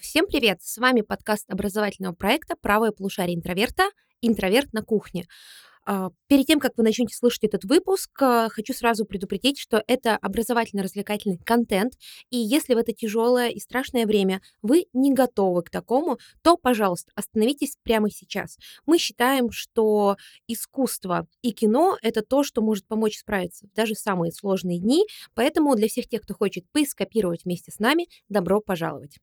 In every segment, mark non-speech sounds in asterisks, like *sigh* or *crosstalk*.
Всем привет! С вами подкаст образовательного проекта «Правое полушарие интроверта. Интроверт на кухне». А, перед тем, как вы начнете слышать этот выпуск, а, хочу сразу предупредить, что это образовательно-развлекательный контент, и если в это тяжелое и страшное время вы не готовы к такому, то, пожалуйста, остановитесь прямо сейчас. Мы считаем, что искусство и кино — это то, что может помочь справиться в даже самые сложные дни, поэтому для всех тех, кто хочет поэскапировать вместе с нами, добро пожаловать!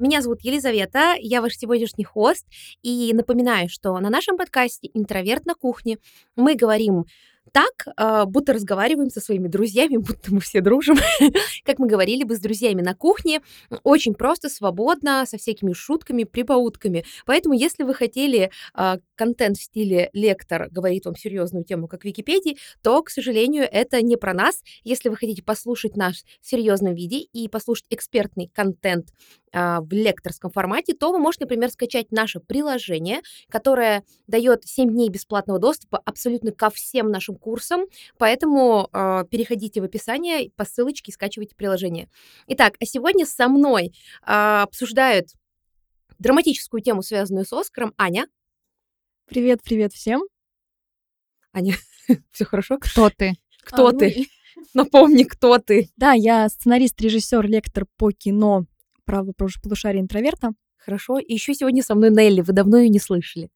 Меня зовут Елизавета, я ваш сегодняшний хост, и напоминаю, что на нашем подкасте «Интроверт на кухне» мы говорим так, а, будто разговариваем со своими друзьями, *laughs* будто мы все дружим, *laughs* как мы говорили бы с друзьями на кухне, очень просто, свободно, со всякими шутками, прибаутками. Поэтому, если вы хотели э, контент в стиле лектор говорит вам серьезную тему, как Википедии, то, к сожалению, это не про нас. Если вы хотите послушать наш в серьезном виде и послушать экспертный контент э, в лекторском формате, то вы можете, например, скачать наше приложение, которое дает 7 дней бесплатного доступа абсолютно ко всем нашим нашим курсам, поэтому э, переходите в описание по ссылочке и скачивайте приложение. Итак, а сегодня со мной э, обсуждают драматическую тему, связанную с Оскаром, Аня. Привет, привет всем. Аня, *laughs* все хорошо? Кто ты? Кто а, ну ты? Ну... *laughs* Напомни, кто ты. Да, я сценарист, режиссер, лектор по кино «Право полушария интроверта». Хорошо. И еще сегодня со мной Нелли. Вы давно ее не слышали.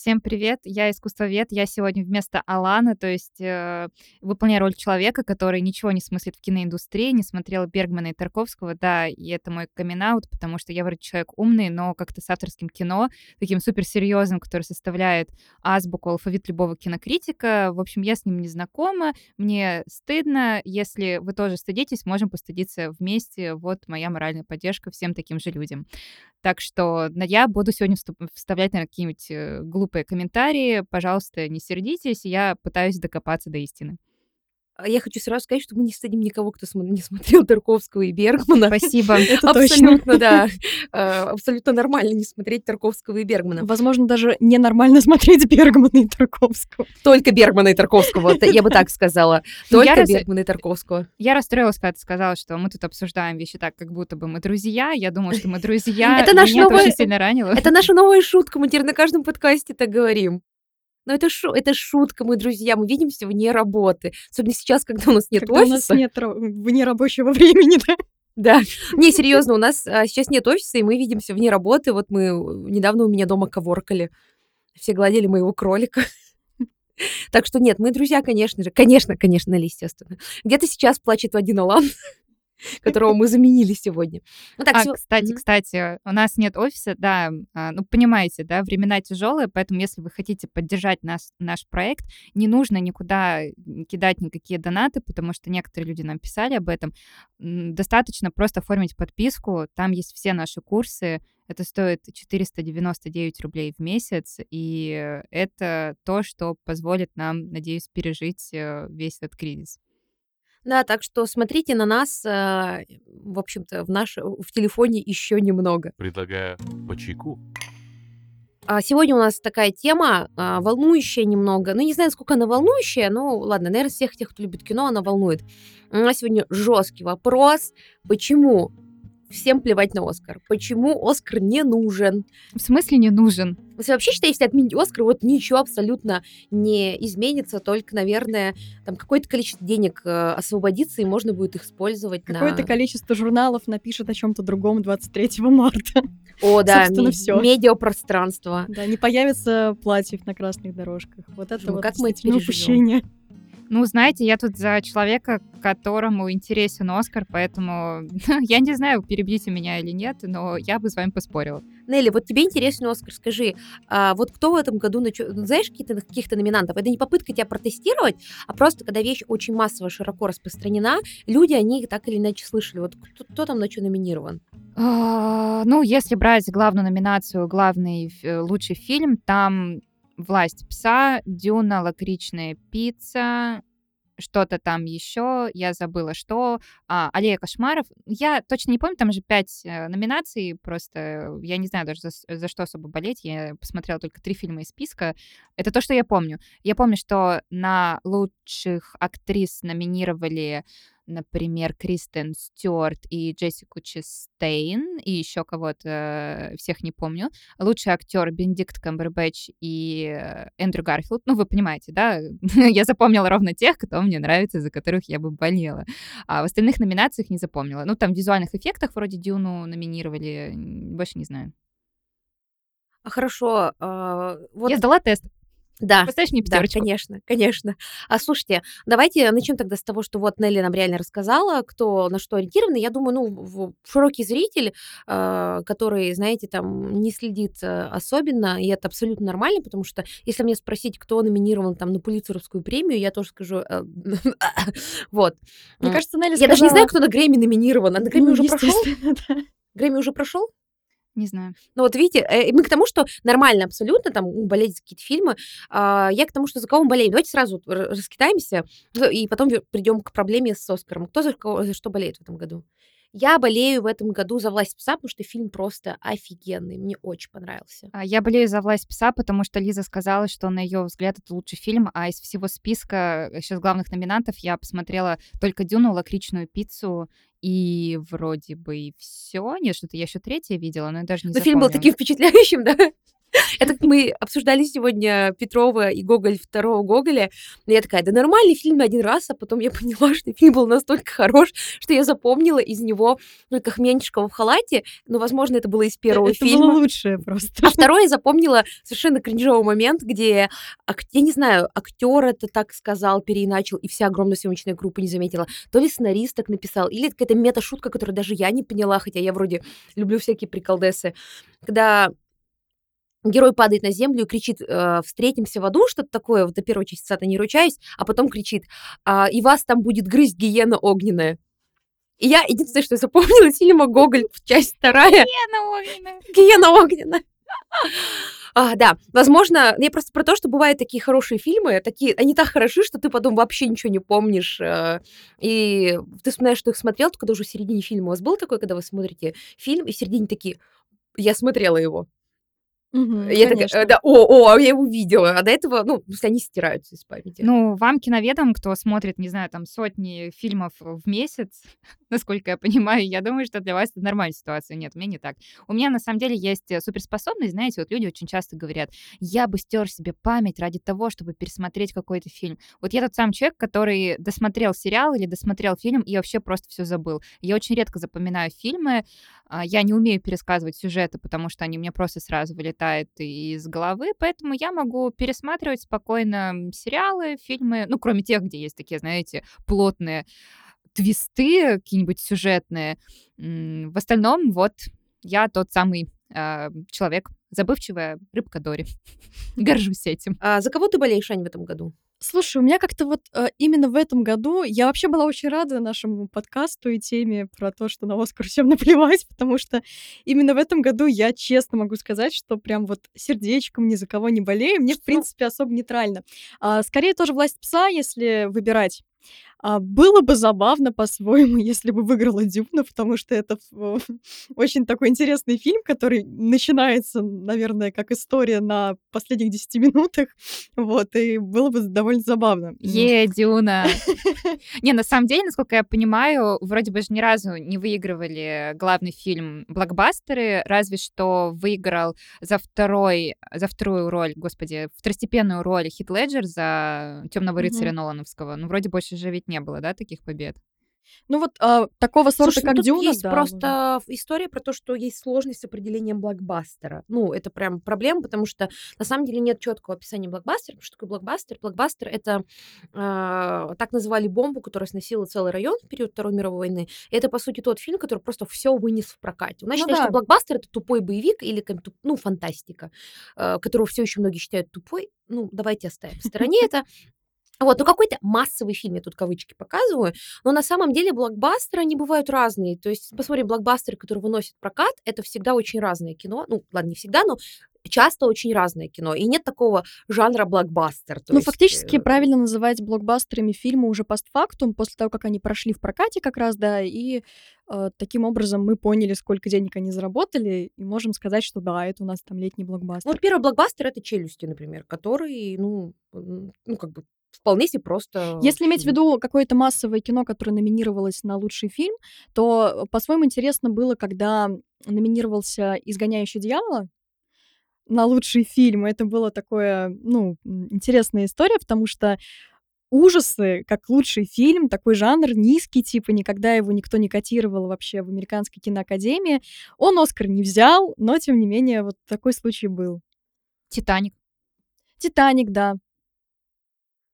Всем привет, я искусствовед, я сегодня вместо Алана, то есть э, выполняю роль человека, который ничего не смыслит в киноиндустрии, не смотрел Бергмана и Тарковского, да, и это мой камин потому что я вроде человек умный, но как-то с авторским кино, таким суперсерьезным, который составляет азбуку, алфавит любого кинокритика, в общем, я с ним не знакома, мне стыдно, если вы тоже стыдитесь, можем постыдиться вместе, вот моя моральная поддержка всем таким же людям. Так что я буду сегодня вставлять, наверное, какие-нибудь э, глупые комментарии. Пожалуйста, не сердитесь, я пытаюсь докопаться до истины. А я хочу сразу сказать, что мы не стыдим никого, кто *laughs* не смотрел Тарковского и Бергмана. Спасибо. *laughs* Это Абсолютно, да. *laughs* А, абсолютно нормально не смотреть Тарковского и Бергмана. Возможно, даже ненормально смотреть Бергмана и Тарковского. Только Бергмана и Тарковского, я бы так сказала. Только Бергмана и Тарковского. Я расстроилась, когда ты сказала, что мы тут обсуждаем вещи так, как будто бы мы друзья. Я думала, что мы друзья. Это наша новая... сильно ранило. Это наша новая шутка. Мы теперь на каждом подкасте так говорим. Но это, шу это шутка, мы друзья, мы видимся вне работы. Особенно сейчас, когда у нас нет когда офиса. у нас нет вне рабочего *laughs* времени, да? Да. Не, серьезно, у нас а, сейчас нет офиса, и мы видимся вне работы. Вот мы недавно у меня дома коворкали. Все гладили моего кролика. Так что нет, мы друзья, конечно же. Конечно, конечно, естественно. Где-то сейчас плачет один Алан. *laughs* которого мы заменили сегодня. Ну, так, а, все... кстати, кстати, у нас нет офиса, да, а, ну, понимаете, да, времена тяжелые, поэтому если вы хотите поддержать нас, наш проект, не нужно никуда кидать никакие донаты, потому что некоторые люди нам писали об этом. Достаточно просто оформить подписку, там есть все наши курсы, это стоит 499 рублей в месяц, и это то, что позволит нам, надеюсь, пережить э, весь этот кризис. Да, так что смотрите на нас, э, в общем-то, в, наш, в телефоне еще немного. Предлагаю по чайку. А сегодня у нас такая тема, а, волнующая немного. Ну, не знаю, сколько она волнующая, но ладно, наверное, всех тех, кто любит кино, она волнует. У нас сегодня жесткий вопрос. Почему всем плевать на Оскар. Почему Оскар не нужен? В смысле не нужен? Вы вообще считаете, если отменить Оскар, вот ничего абсолютно не изменится, только, наверное, там какое-то количество денег э, освободится, и можно будет их использовать Какое-то на... количество журналов напишет о чем-то другом 23 марта. *laughs* О, да, ми- все. медиапространство. Да, не появится платьев на красных дорожках. Вот это ну, вот как мы это упущение. Ну, знаете, я тут за человека, которому интересен Оскар, поэтому *laughs* я не знаю, перебьете меня или нет, но я бы с вами поспорила. Нелли, вот тебе интересен Оскар, скажи, а вот кто в этом году, нач... знаешь, какие-то, каких-то номинантов? Это не попытка тебя протестировать, а просто, когда вещь очень массово, широко распространена, люди они так или иначе слышали. Вот кто, кто там на что номинирован? А, ну, если брать главную номинацию, главный лучший фильм, там «Власть пса», «Дюна», «Лакричная пицца», что-то там еще, я забыла, что. А, Аллея кошмаров. Я точно не помню, там же пять э, номинаций, просто я не знаю даже за, за что особо болеть. Я посмотрела только три фильма из списка. Это то, что я помню. Я помню, что на лучших актрис номинировали например, Кристен Стюарт и Джессику Честейн, и еще кого-то, всех не помню. Лучший актер Бенедикт Камбербэтч и э, Эндрю Гарфилд. Ну, вы понимаете, да? *laughs* я запомнила ровно тех, кто мне нравится, за которых я бы болела. А в остальных номинациях не запомнила. Ну, там в визуальных эффектах вроде Дюну номинировали, больше не знаю. А хорошо, а, вот... Я сдала тест. Да, Поставишь мне да, пятерочку? конечно, конечно. А слушайте, давайте начнем тогда с того, что вот Нелли нам реально рассказала, кто на что ориентирован. Я думаю, ну, широкий зритель, а, который, знаете, там не следит э, особенно, и это абсолютно нормально, потому что если мне спросить, кто номинирован там на Пулитцеровскую премию, я тоже скажу, э, *laughs* вот. Мне кажется, Нелли Я даже не знаю, кто на Грэмми номинирован. А на Грэмми Ну, уже прошел? *laughs* да. Грэмми уже прошел? Не знаю. Ну вот видите, э, мы к тому, что нормально абсолютно там ну, болеть за какие-то фильмы. А, я к тому, что за кого мы болеем. Давайте сразу раскидаемся ну, и потом придем к проблеме с Оскаром. Кто за, кого- за что болеет в этом году? Я болею в этом году за «Власть пса», потому что фильм просто офигенный. Мне очень понравился. А, Я болею за власть пса, потому что Лиза сказала, что на ее взгляд это лучший фильм, а из всего списка сейчас главных номинантов я посмотрела только Дюну, лакричную пиццу и вроде бы и все. Нет, что-то я еще третье видела, но я даже не Но фильм был запомнила. таким впечатляющим, *laughs* да? Это как мы обсуждали сегодня Петрова и Гоголь второго Гоголя. И я такая, да нормальный фильм один раз, а потом я *laughs* поняла, что фильм был настолько хорош, что я запомнила из него ну, Кахменчикова в халате. Ну, возможно, это было из первого Это фильма. было лучшее просто. А второе я запомнила совершенно кринжовый момент, где, я не знаю, актер это так сказал, переиначил, и вся огромная съемочная группа не заметила. То ли сценарист так написал, или это какая-то мета-шутка, которую даже я не поняла, хотя я вроде люблю всякие приколдесы. Когда герой падает на землю и кричит э, «встретимся в аду», что-то такое, вот до первой части цитаты не ручаюсь, а потом кричит «А, «и вас там будет грызть гиена огненная». И я единственное, что я запомнила из фильма «Гоголь», часть вторая, Гиена огненная. Гиена огненная. А, да, возможно, я просто про то, что бывают такие хорошие фильмы, такие, они так хороши, что ты потом вообще ничего не помнишь, э, и ты вспоминаешь, что их смотрел, только даже в середине фильма. У вас было такое, когда вы смотрите фильм, и в середине такие, я смотрела его. Мгм, я конечно. э, да, о, о, а я его видела. А до этого, ну, смысле, они стираются из памяти. Ну, вам, киноведам, кто смотрит, не знаю, там сотни фильмов в месяц, *laughs* насколько я понимаю, я думаю, что для вас это нормальная ситуация. Нет, у меня не так. У меня, на самом деле, есть э, суперспособность, знаете, вот люди очень часто говорят, я бы стер себе память ради того, чтобы пересмотреть какой-то фильм. Вот я тот сам человек, который досмотрел сериал или досмотрел фильм и вообще просто все забыл. Я очень редко запоминаю фильмы, я не умею пересказывать сюжеты, потому что они мне просто сразу вылетают из головы, поэтому я могу пересматривать спокойно сериалы, фильмы, ну, кроме тех, где есть такие, знаете, плотные твисты какие-нибудь сюжетные. В остальном, вот, я тот самый а, человек, забывчивая рыбка Дори. *laughs* Горжусь этим. А за кого ты болеешь, Ань, в этом году? Слушай, у меня как-то вот э, именно в этом году я вообще была очень рада нашему подкасту и теме про то, что на Оскар всем *laughs* наплевать, потому что именно в этом году я честно могу сказать, что прям вот сердечком ни за кого не болею. Мне, в принципе, особо нейтрально. А, скорее тоже «Власть пса», если выбирать. А, было бы забавно по-своему, *laughs* если бы выиграла Дюна, потому что это *laughs* очень такой интересный фильм, который начинается, наверное, как история на последних 10 минутах. *laughs* Вот, и было бы довольно забавно. Е, Дюна. Не, на самом деле, насколько я понимаю, вроде бы же ни разу не выигрывали главный фильм блокбастеры, разве что выиграл за второй, за вторую роль, господи, второстепенную роль Хит Леджер за Темного рыцаря. Нолановского. Ну, вроде больше же ведь не было, да, таких побед? Ну вот а, такого сорта, Слушай, ну как тут Дюна, есть да, просто история про то, что есть сложность с определением блокбастера. Ну, это прям проблема, потому что на самом деле нет четкого описания блокбастера. Что такое блокбастер? Блокбастер это а, так называли бомбу, которая сносила целый район в период Второй мировой войны. И это, по сути, тот фильм, который просто все вынес в прокате. У нас Ну считают, да. что блокбастер это тупой боевик или ну, фантастика, а, которого все еще многие считают тупой. Ну, давайте оставим в стороне *laughs* это. Вот, ну какой-то массовый фильм, я тут кавычки показываю, но на самом деле блокбастеры, они бывают разные. То есть, посмотрим, блокбастеры, которые выносят прокат, это всегда очень разное кино. Ну, ладно, не всегда, но часто очень разное кино. И нет такого жанра блокбастер. ну, есть... фактически э, правильно называть блокбастерами фильмы уже постфактум, после того, как они прошли в прокате как раз, да, и э, таким образом мы поняли, сколько денег они заработали, и можем сказать, что да, это у нас там летний блокбастер. Вот первый блокбастер — это «Челюсти», например, который, ну, ну, как бы вполне себе просто... Если иметь в виду какое-то массовое кино, которое номинировалось на лучший фильм, то по-своему интересно было, когда номинировался «Изгоняющий дьявола», на лучший фильм. Это было такое, ну, интересная история, потому что ужасы, как лучший фильм, такой жанр низкий, типа никогда его никто не котировал вообще в американской киноакадемии. Он Оскар не взял, но тем не менее вот такой случай был. Титаник. Титаник, да.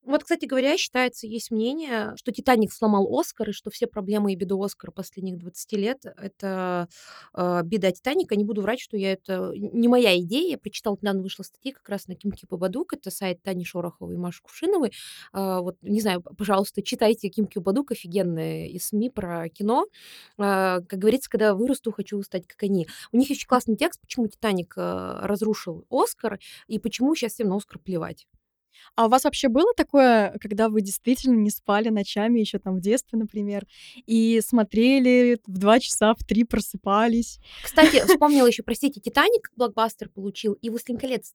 Вот, кстати говоря, считается, есть мнение, что «Титаник» сломал «Оскар», и что все проблемы и беды «Оскара» последних 20 лет — это э, беда «Титаника». Не буду врать, что я это не моя идея. Я прочитала, недавно вышла статья как раз на Кимки Бабадук, это сайт Тани Шороховой и Маши Кувшиновой. Э, вот, не знаю, пожалуйста, читайте Кимки Бабадук, офигенные из СМИ про кино. Э, как говорится, когда вырасту, хочу стать как они. У них еще классный текст, почему «Титаник» разрушил «Оскар» и почему сейчас всем на «Оскар» плевать. А у вас вообще было такое, когда вы действительно не спали ночами, еще там в детстве, например, и смотрели в два часа, в три просыпались? Кстати, вспомнила *laughs* еще, простите, Титаник блокбастер получил и Властелин колец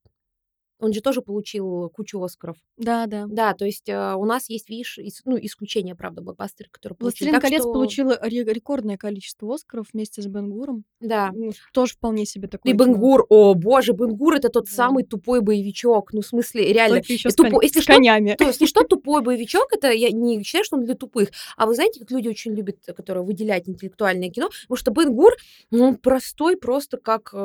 он же тоже получил кучу Оскаров. Да, да. Да, то есть э, у нас есть, видишь, ис, ну, исключение, правда, блокбастеры, которые получили. «Властелин колец» что... получил рекордное количество Оскаров вместе с Бенгуром. Да. Тоже вполне себе такой. И Бенгур, о боже, Бенгур это тот да. самый тупой боевичок. Ну, в смысле, реально. Только еще с, тупо... если с что, конями. То, если что, *laughs* тупой боевичок, это я не считаю, что он для тупых. А вы знаете, как люди очень любят, которые выделяют интеллектуальное кино, потому что Бенгур, ну, простой просто как, э,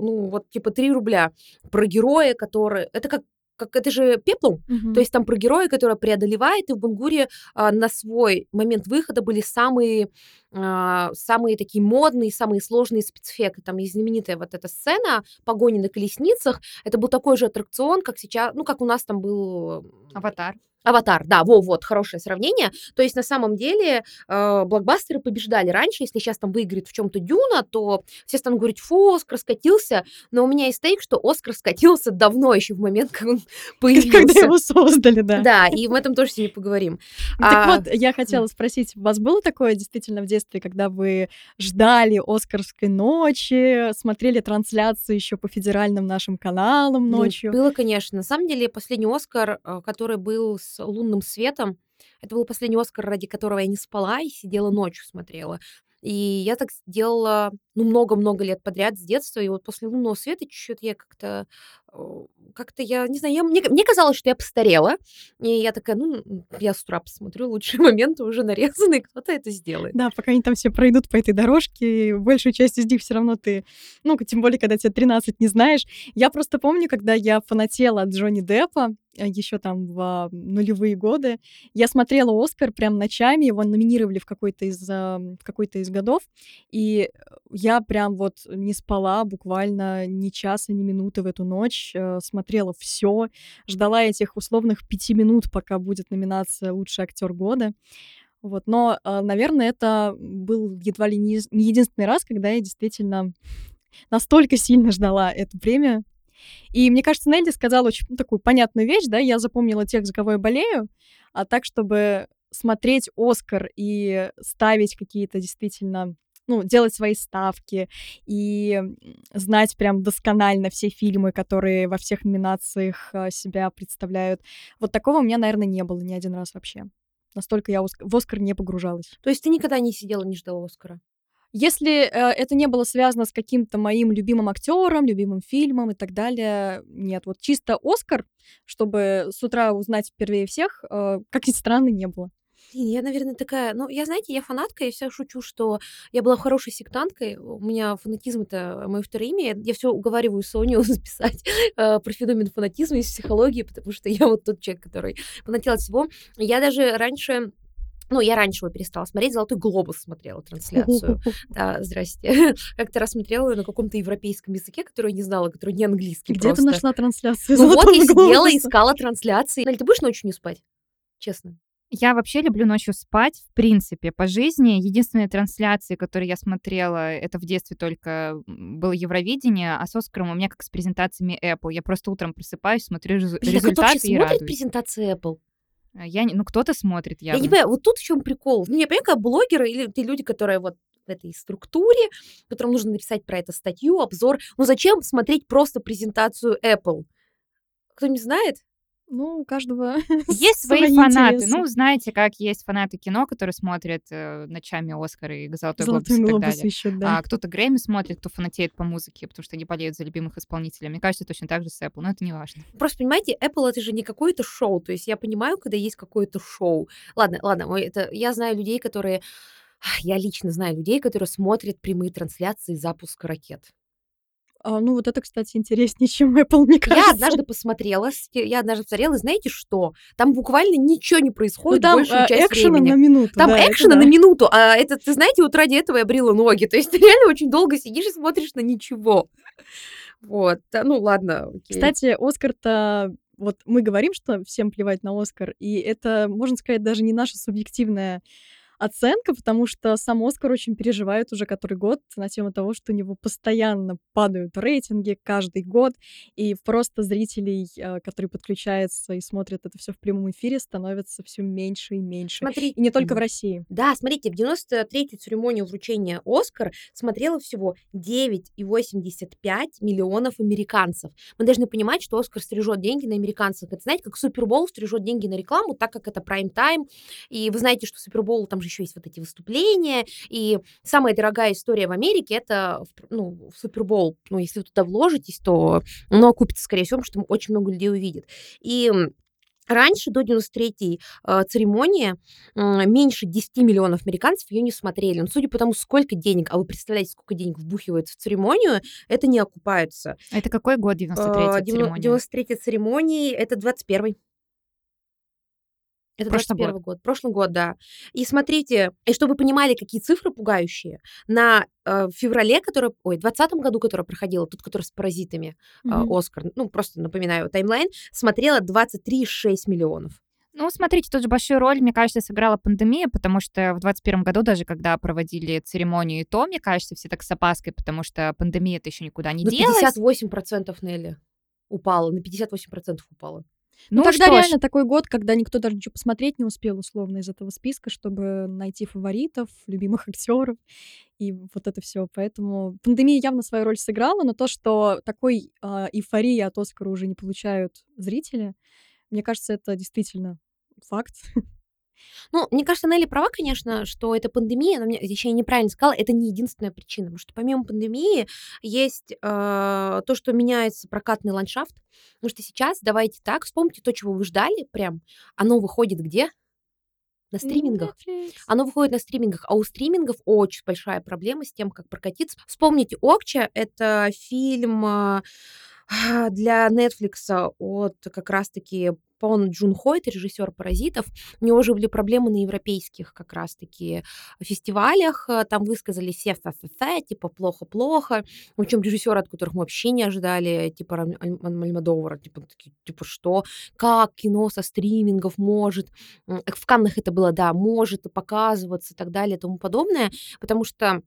ну, вот типа 3 рубля. Про героя, который... Это как как это же пеплом, uh-huh. то есть там про героя, который преодолевает, и в Бангуре а, на свой момент выхода были самые а, самые такие модные, самые сложные спецэффекты. Там есть знаменитая вот эта сцена погони на колесницах. Это был такой же аттракцион, как сейчас, ну, как у нас там был... Аватар. Аватар, да, во, вот, хорошее сравнение. То есть, на самом деле, э, блокбастеры побеждали раньше. Если сейчас там выиграет в чем-то Дюна, то все станут говорить, фу, Оскар скатился. Но у меня есть тейк, что Оскар скатился давно, еще в момент, как он *laughs* появился. Когда его создали, да. Да, и в этом тоже сегодня поговорим. Так а, вот, я хотела спросить, у вас было такое действительно в детстве, когда вы ждали Оскарской ночи, смотрели трансляции еще по федеральным нашим каналам ночью? Было, конечно. На самом деле, последний Оскар, э, который был с с лунным светом. Это был последний Оскар, ради которого я не спала и сидела ночью смотрела. И я так сделала, ну, много-много лет подряд с детства. И вот после лунного света чуть-чуть я как-то как-то я, не знаю, я, мне, мне казалось, что я постарела. И я такая, ну, я с утра посмотрю, лучшие *laughs* моменты уже нарезаны, кто-то это сделает. Да, пока они там все пройдут по этой дорожке, большую часть из них все равно ты, ну, тем более, когда тебе 13 не знаешь. Я просто помню, когда я фанатела от Джонни Деппа, э, еще там в нулевые годы. Я смотрела «Оскар» прям ночами, его номинировали в какой-то из, в какой-то из годов, и я прям вот не спала буквально ни часа, ни минуты в эту ночь, э, смотрела все, ждала этих условных пяти минут, пока будет номинация «Лучший актер года». Вот, но, э, наверное, это был едва ли не, единственный раз, когда я действительно настолько сильно ждала эту премию. И мне кажется, Нелли сказала очень такую понятную вещь, да, я запомнила тех, за кого я болею, а так, чтобы смотреть Оскар и ставить какие-то действительно ну, делать свои ставки и знать прям досконально все фильмы, которые во всех номинациях а, себя представляют. Вот такого у меня, наверное, не было ни один раз вообще. Настолько я в Оскар не погружалась. То есть ты никогда не сидела, не ждала Оскара? Если э, это не было связано с каким-то моим любимым актером, любимым фильмом и так далее, нет. Вот чисто Оскар, чтобы с утра узнать впервые всех, э, как ни странно, не было. Я, наверное, такая... Ну, я, знаете, я фанатка, я все шучу, что я была хорошей сектанткой. У меня фанатизм — это мое второе имя. Я все уговариваю Соню *laughs* записать э, про феномен фанатизма из психологии, потому что я вот тот человек, который фанател от всего. Я даже раньше ну, я раньше его перестала смотреть, «Золотой глобус» смотрела трансляцию. *laughs* Да, здрасте. *laughs* Как-то раз смотрела на каком-то европейском языке, который я не знала, который не английский Где ты нашла трансляцию Ну вот, я сидела, искала трансляции. Наль, ты будешь ночью не спать? честно. Я вообще люблю ночью спать, в принципе, по жизни. Единственные трансляции, которые я смотрела, это в детстве только было Евровидение, а с Оскаром у меня как с презентациями Apple. Я просто утром просыпаюсь, смотрю рез- Блин, а кто результаты вообще и смотрит радуюсь. презентации Apple? А Я, не- ну, кто-то смотрит, Я явно. не понимаю, вот тут в чем прикол. Ну, я понимаю, когда блогеры или те люди, которые вот в этой структуре, которым нужно написать про это статью, обзор. Ну, зачем смотреть просто презентацию Apple? Кто-нибудь знает? Ну, у каждого *laughs* Есть свои фанаты. интересы. Ну, знаете, как есть фанаты кино, которые смотрят э, ночами Оскары и Золотой глобус Золотые и так далее. еще, да. А кто-то Грэмми смотрит, кто фанатеет по музыке, потому что они болеют за любимых исполнителей. Мне кажется, точно так же с Apple, но это не важно. Просто понимаете, Apple это же не какое-то шоу. То есть я понимаю, когда есть какое-то шоу. Ладно, ладно, это я знаю людей, которые я лично знаю людей, которые смотрят прямые трансляции запуска ракет. А, ну, вот это, кстати, интереснее, *laughs* чем Apple, мне кажется. Я однажды посмотрела, я однажды посмотрела, и знаете что? Там буквально ничего не Ну, происходит там большую э, часть экшена времени. на минуту. Там да, экшена да. на минуту, а это, ты знаете, вот ради этого я брила ноги. То есть ты реально очень долго сидишь и смотришь на ничего. Вот. Да, ну ладно, окей. Кстати, Оскар-то... Вот мы говорим, что всем плевать на Оскар, и это, можно сказать, даже не наша субъективная оценка, потому что сам Оскар очень переживает уже который год на тему того, что у него постоянно падают рейтинги каждый год, и просто зрителей, э, которые подключаются и смотрят это все в прямом эфире, становится все меньше и меньше. Смотри, И не только в. России. Да, смотрите, в 93-ю церемонию вручения «Оскар» смотрело всего 9,85 миллионов американцев. Мы должны понимать, что «Оскар» стрижет деньги на американцев. Это, знаете, как Супербол стрижет деньги на рекламу, так как это прайм-тайм. И вы знаете, что Супербол, там же еще есть вот эти выступления. И самая дорогая история в Америке — это ну, в Супербол. Ну, если вы туда вложитесь, то оно окупится, скорее всего, потому что очень много людей увидит. И Раньше, до 93-й э, церемонии, м, меньше 10 миллионов американцев ее не смотрели. Но судя по тому, сколько денег, а вы представляете, сколько денег вбухивается в церемонию, это не окупается. А Это какой год 93-я Э, церемония? 93-я церемонии, это 21-й. Это Прошлый 21 год. Прошлый год, да. И смотрите, и чтобы вы понимали, какие цифры пугающие, на э, феврале, который, ой, 20 году, который проходил, тот, который с паразитами, э, Мгм. Оскар, ну, просто напоминаю, таймлайн, смотрело 23,6 миллионов. Ну, смотрите, тут же большую роль, мне кажется, сыграла пандемия, потому что в 2021 году, даже когда проводили церемонию, и то, мне кажется, все так с опаской, потому что пандемия это еще никуда не На делась. 58% Нелли упала, на 58% упала. Ну, Ну, тогда что ж, реально такой год, когда никто даже ничего посмотреть не успел условно из этого списка, чтобы найти фаворитов, любимых актеров и вот это все. Поэтому пандемия явно свою роль сыграла, но то, что такой а, эйфории от Оскара уже не получают зрители, мне кажется, это действительно факт. *laughs* Ну, мне кажется, Нелли права, конечно, что это пандемия, но мне, еще я неправильно сказала, это не единственная причина, потому что помимо пандемии есть э, то, что меняется прокатный ландшафт, потому что сейчас, давайте так, вспомните то, чего вы ждали прям, оно выходит где? На стримингах. Netflix. Оно выходит на стримингах, а у стримингов очень большая проблема с тем, как прокатиться. Вспомните Окча, это фильм а, для Netflix от как раз-таки Пон Джун Хо, режиссер «Паразитов». У него же были проблемы на европейских как раз-таки фестивалях. а, Там высказались все фе типа плохо-плохо. Причем режиссеры, от которых мы вообще не ожидали, типа Альмодовара, типа, типа что? Как кино со стримингов может М, В Каннах это было, да, может показываться и так далее и тому подобное, потому что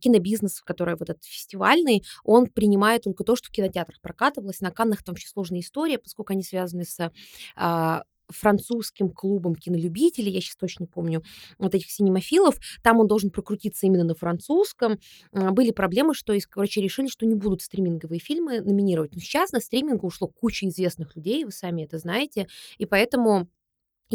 кинобизнес, который вот этот фестивальный, он принимает только то, что в кинотеатрах прокатывалось. На Каннах там вообще сложная история, поскольку они связаны с а, французским клубом кинолюбителей, я сейчас точно не помню, вот этих синемофилов, там он должен прокрутиться именно на французском. А, Были проблемы, что, короче, решили, что не будут стриминговые фильмы номинировать. Но сейчас на стриминг ушло куча известных людей, вы сами это знаете, и поэтому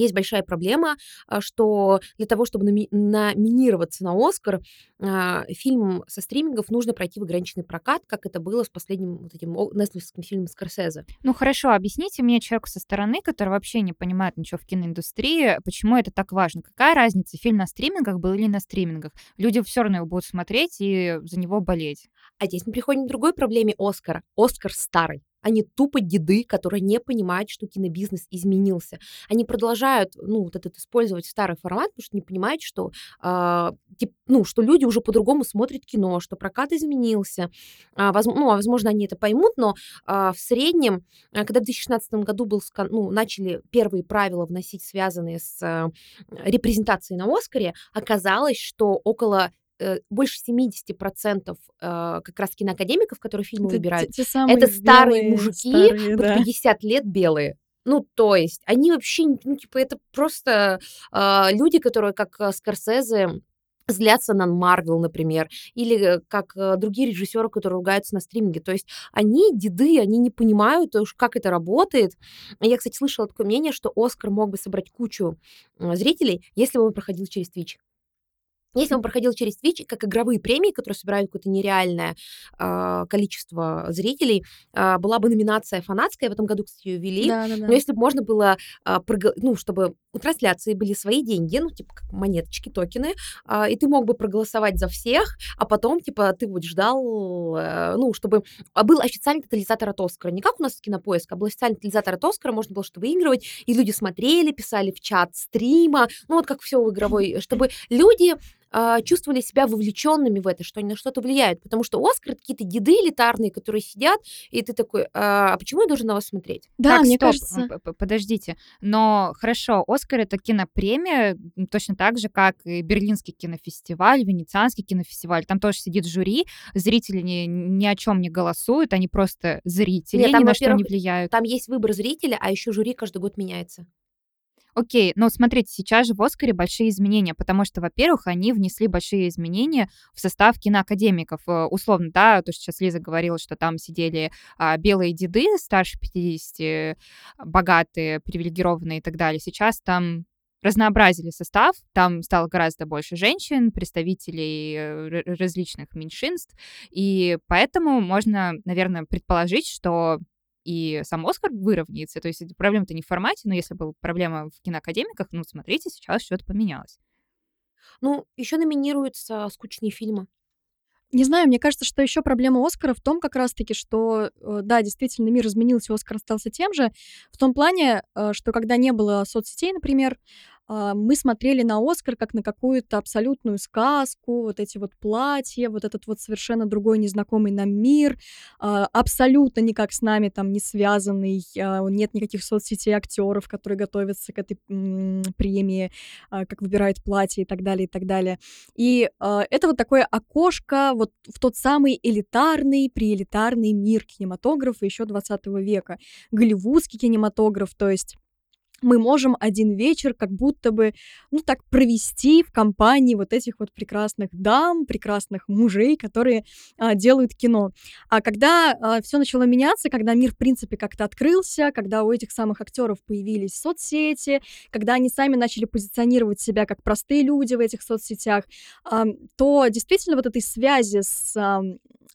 есть большая проблема, а, что для того, чтобы номи- номинироваться на Оскар, а, фильм со стримингов нужно пройти в ограниченный прокат, как это было с последним вот этим нетфликсским фильмом Скорсезе. ну хорошо, объясните мне, человеку со стороны, который вообще не понимает ничего в киноиндустрии, почему это так важно. Какая разница, фильм на стримингах был или на стримингах? Люди все равно его будут смотреть и за него болеть. А здесь мы приходим к другой проблеме Оскара. Оскар старый. Они тупо деды, которые не понимают, что кинобизнес изменился. Они продолжают, ну, вот этот использовать старый формат, потому что не понимают, что, э, тип, ну, что люди уже по-другому смотрят кино, что прокат изменился. А, воз, ну, возможно, они это поймут, но э, в среднем, когда в 2016 году был, ну, начали первые правила вносить, связанные с э, репрезентацией на Оскаре, оказалось, что около больше 70% э, как раз киноакадемиков, которые фильмы Это выбирают, те самые это старые белые, мужики старые, под да. 50 лет белые. Ну, то есть, они вообще, ну, типа, это просто э, люди, которые, как э, Скорсезе, злятся на Марвел, например, или э, как э, другие режиссеры, которые ругаются на стриминге. То есть они деды, они не понимают уж, как это работает. Я, кстати, слышала такое мнение, что Оскар мог бы собрать кучу э, зрителей, если бы он проходил через Twitch. Если он проходил через Twitch, как игровые премии, которые собирают какое-то нереальное э, количество зрителей, э, была бы номинация фанатская, в этом году, кстати, ее ввели, Да, да, да. но если бы можно было, э, прого- ну, чтобы у трансляции были свои деньги, ну, типа как монеточки, токены, э, и ты мог бы проголосовать за всех, а потом, типа, ты вот ждал, э, ну, чтобы а был официальный тотализатор от Оскара. Не как у нас в Кинопоиск, а был официальный тотализатор от Оскара, можно было что выигрывать, и люди смотрели, писали в чат стрима, ну, вот как все в игровой, чтобы люди а, чувствовали себя вовлеченными в это, что они на что-то влияют. Потому что Оскар это какие-то деды элитарные, которые сидят, и ты такой, а а почему я должен на вас смотреть? Да, так, мне стоп, кажется... подождите. Но хорошо, Оскар это кинопремия, точно так же, как и Берлинский кинофестиваль, Венецианский кинофестиваль. Там тоже сидит жюри, зрители ни, ни о чем не голосуют, они просто зрители, Нет, там, ни на что не влияют. Там есть выбор зрителя, а еще жюри каждый год меняется. Окей, но смотрите, сейчас же в Оскаре большие изменения, потому что, во-первых, они внесли большие изменения в состав киноакадемиков. Э, Условно, да, то, что сейчас Лиза говорила, что там сидели а, белые деды старше 50, богатые, привилегированные и так далее. Сейчас там разнообразили состав, там стало гораздо больше женщин, представителей э, различных меньшинств, и поэтому можно, наверное, предположить, что и сам Оскар выровняется. То есть это проблема-то не в формате, но если была проблема в киноакадемиках, ну, смотрите, сейчас что-то поменялось. Ну, еще номинируются скучные фильмы. Не знаю, мне кажется, что еще проблема Оскара в том как раз-таки, что, э, да, действительно, мир изменился, Оскар остался тем же, в том плане, э, что когда не было соцсетей, например, а, мы смотрели на Оскар как на какую-то абсолютную сказку, вот эти вот платья, вот этот вот совершенно другой незнакомый нам мир, а, абсолютно никак с нами там не связанный, а, нет никаких соцсетей актеров, которые готовятся к этой премии, а, как выбирают платье и так далее, и так далее. И это вот такое окошко вот в тот самый элитарный, приэлитарный мир кинематографа еще 20 века. Голливудский кинематограф, то есть мы можем один вечер как будто бы, ну так, провести в компании вот этих вот прекрасных дам, прекрасных мужей, которые а, делают кино. А когда все начало меняться, когда мир, в принципе, как-то открылся, когда у этих самых актеров появились соцсети, когда они сами начали позиционировать себя как простые люди в этих соцсетях, а, то действительно вот этой связи с а,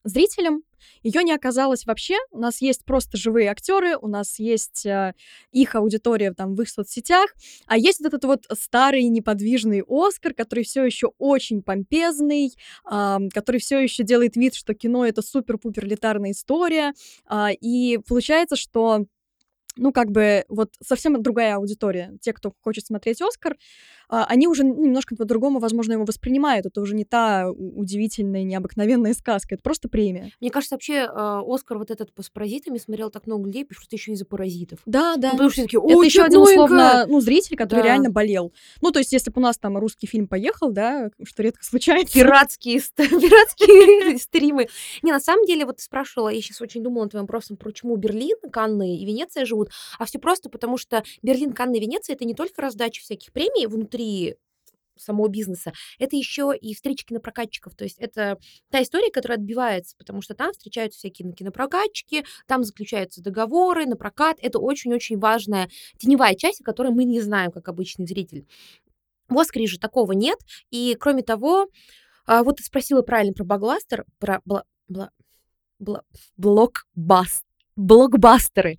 зрителем ее не оказалось вообще. У нас есть просто живые актеры, у нас есть э, их аудитория там в их соцсетях, а есть вот этот вот старый неподвижный Оскар, который все еще очень помпезный, э, который все еще делает вид, что кино это супер-пупер летарная история, э, и получается, что ну, как бы, вот совсем другая аудитория. Те, кто хочет смотреть «Оскар», они уже ну, немножко по-другому, возможно, его воспринимают. Это уже не та удивительная, необыкновенная сказка, это просто премия. Мне кажется, вообще э, Оскар вот этот с паразитами смотрел так много людей, что еще из-за паразитов. Да, да. Ну, потому что такие, Это «Ой, еще один чудненько!» условно, ну, зритель, который Да. реально болел. Ну, то есть, если бы у нас там русский фильм поехал, да, что редко случается. пиратские, *laughs* пиратские стримы. Не, на самом деле, вот ты спрашивала, я сейчас очень думала над твоим вопросом, почему Берлин, Канны и Венеция живут, а все просто потому, что Берлин, Канны и Венеция это не только раздача всяких премий внутри самого бизнеса, это еще и встречи кинопрокатчиков. То есть это та история, которая отбивается, потому что там встречаются всякие кинопрокатчики, там заключаются договоры на прокат. Это очень-очень важная теневая часть, о которой мы не знаем, как обычный зритель. В Оскаре же такого нет. И кроме того, а, вот ты спросила правильно про Багластер, про бла, бла, бла, блокбастер. Блокбастеры.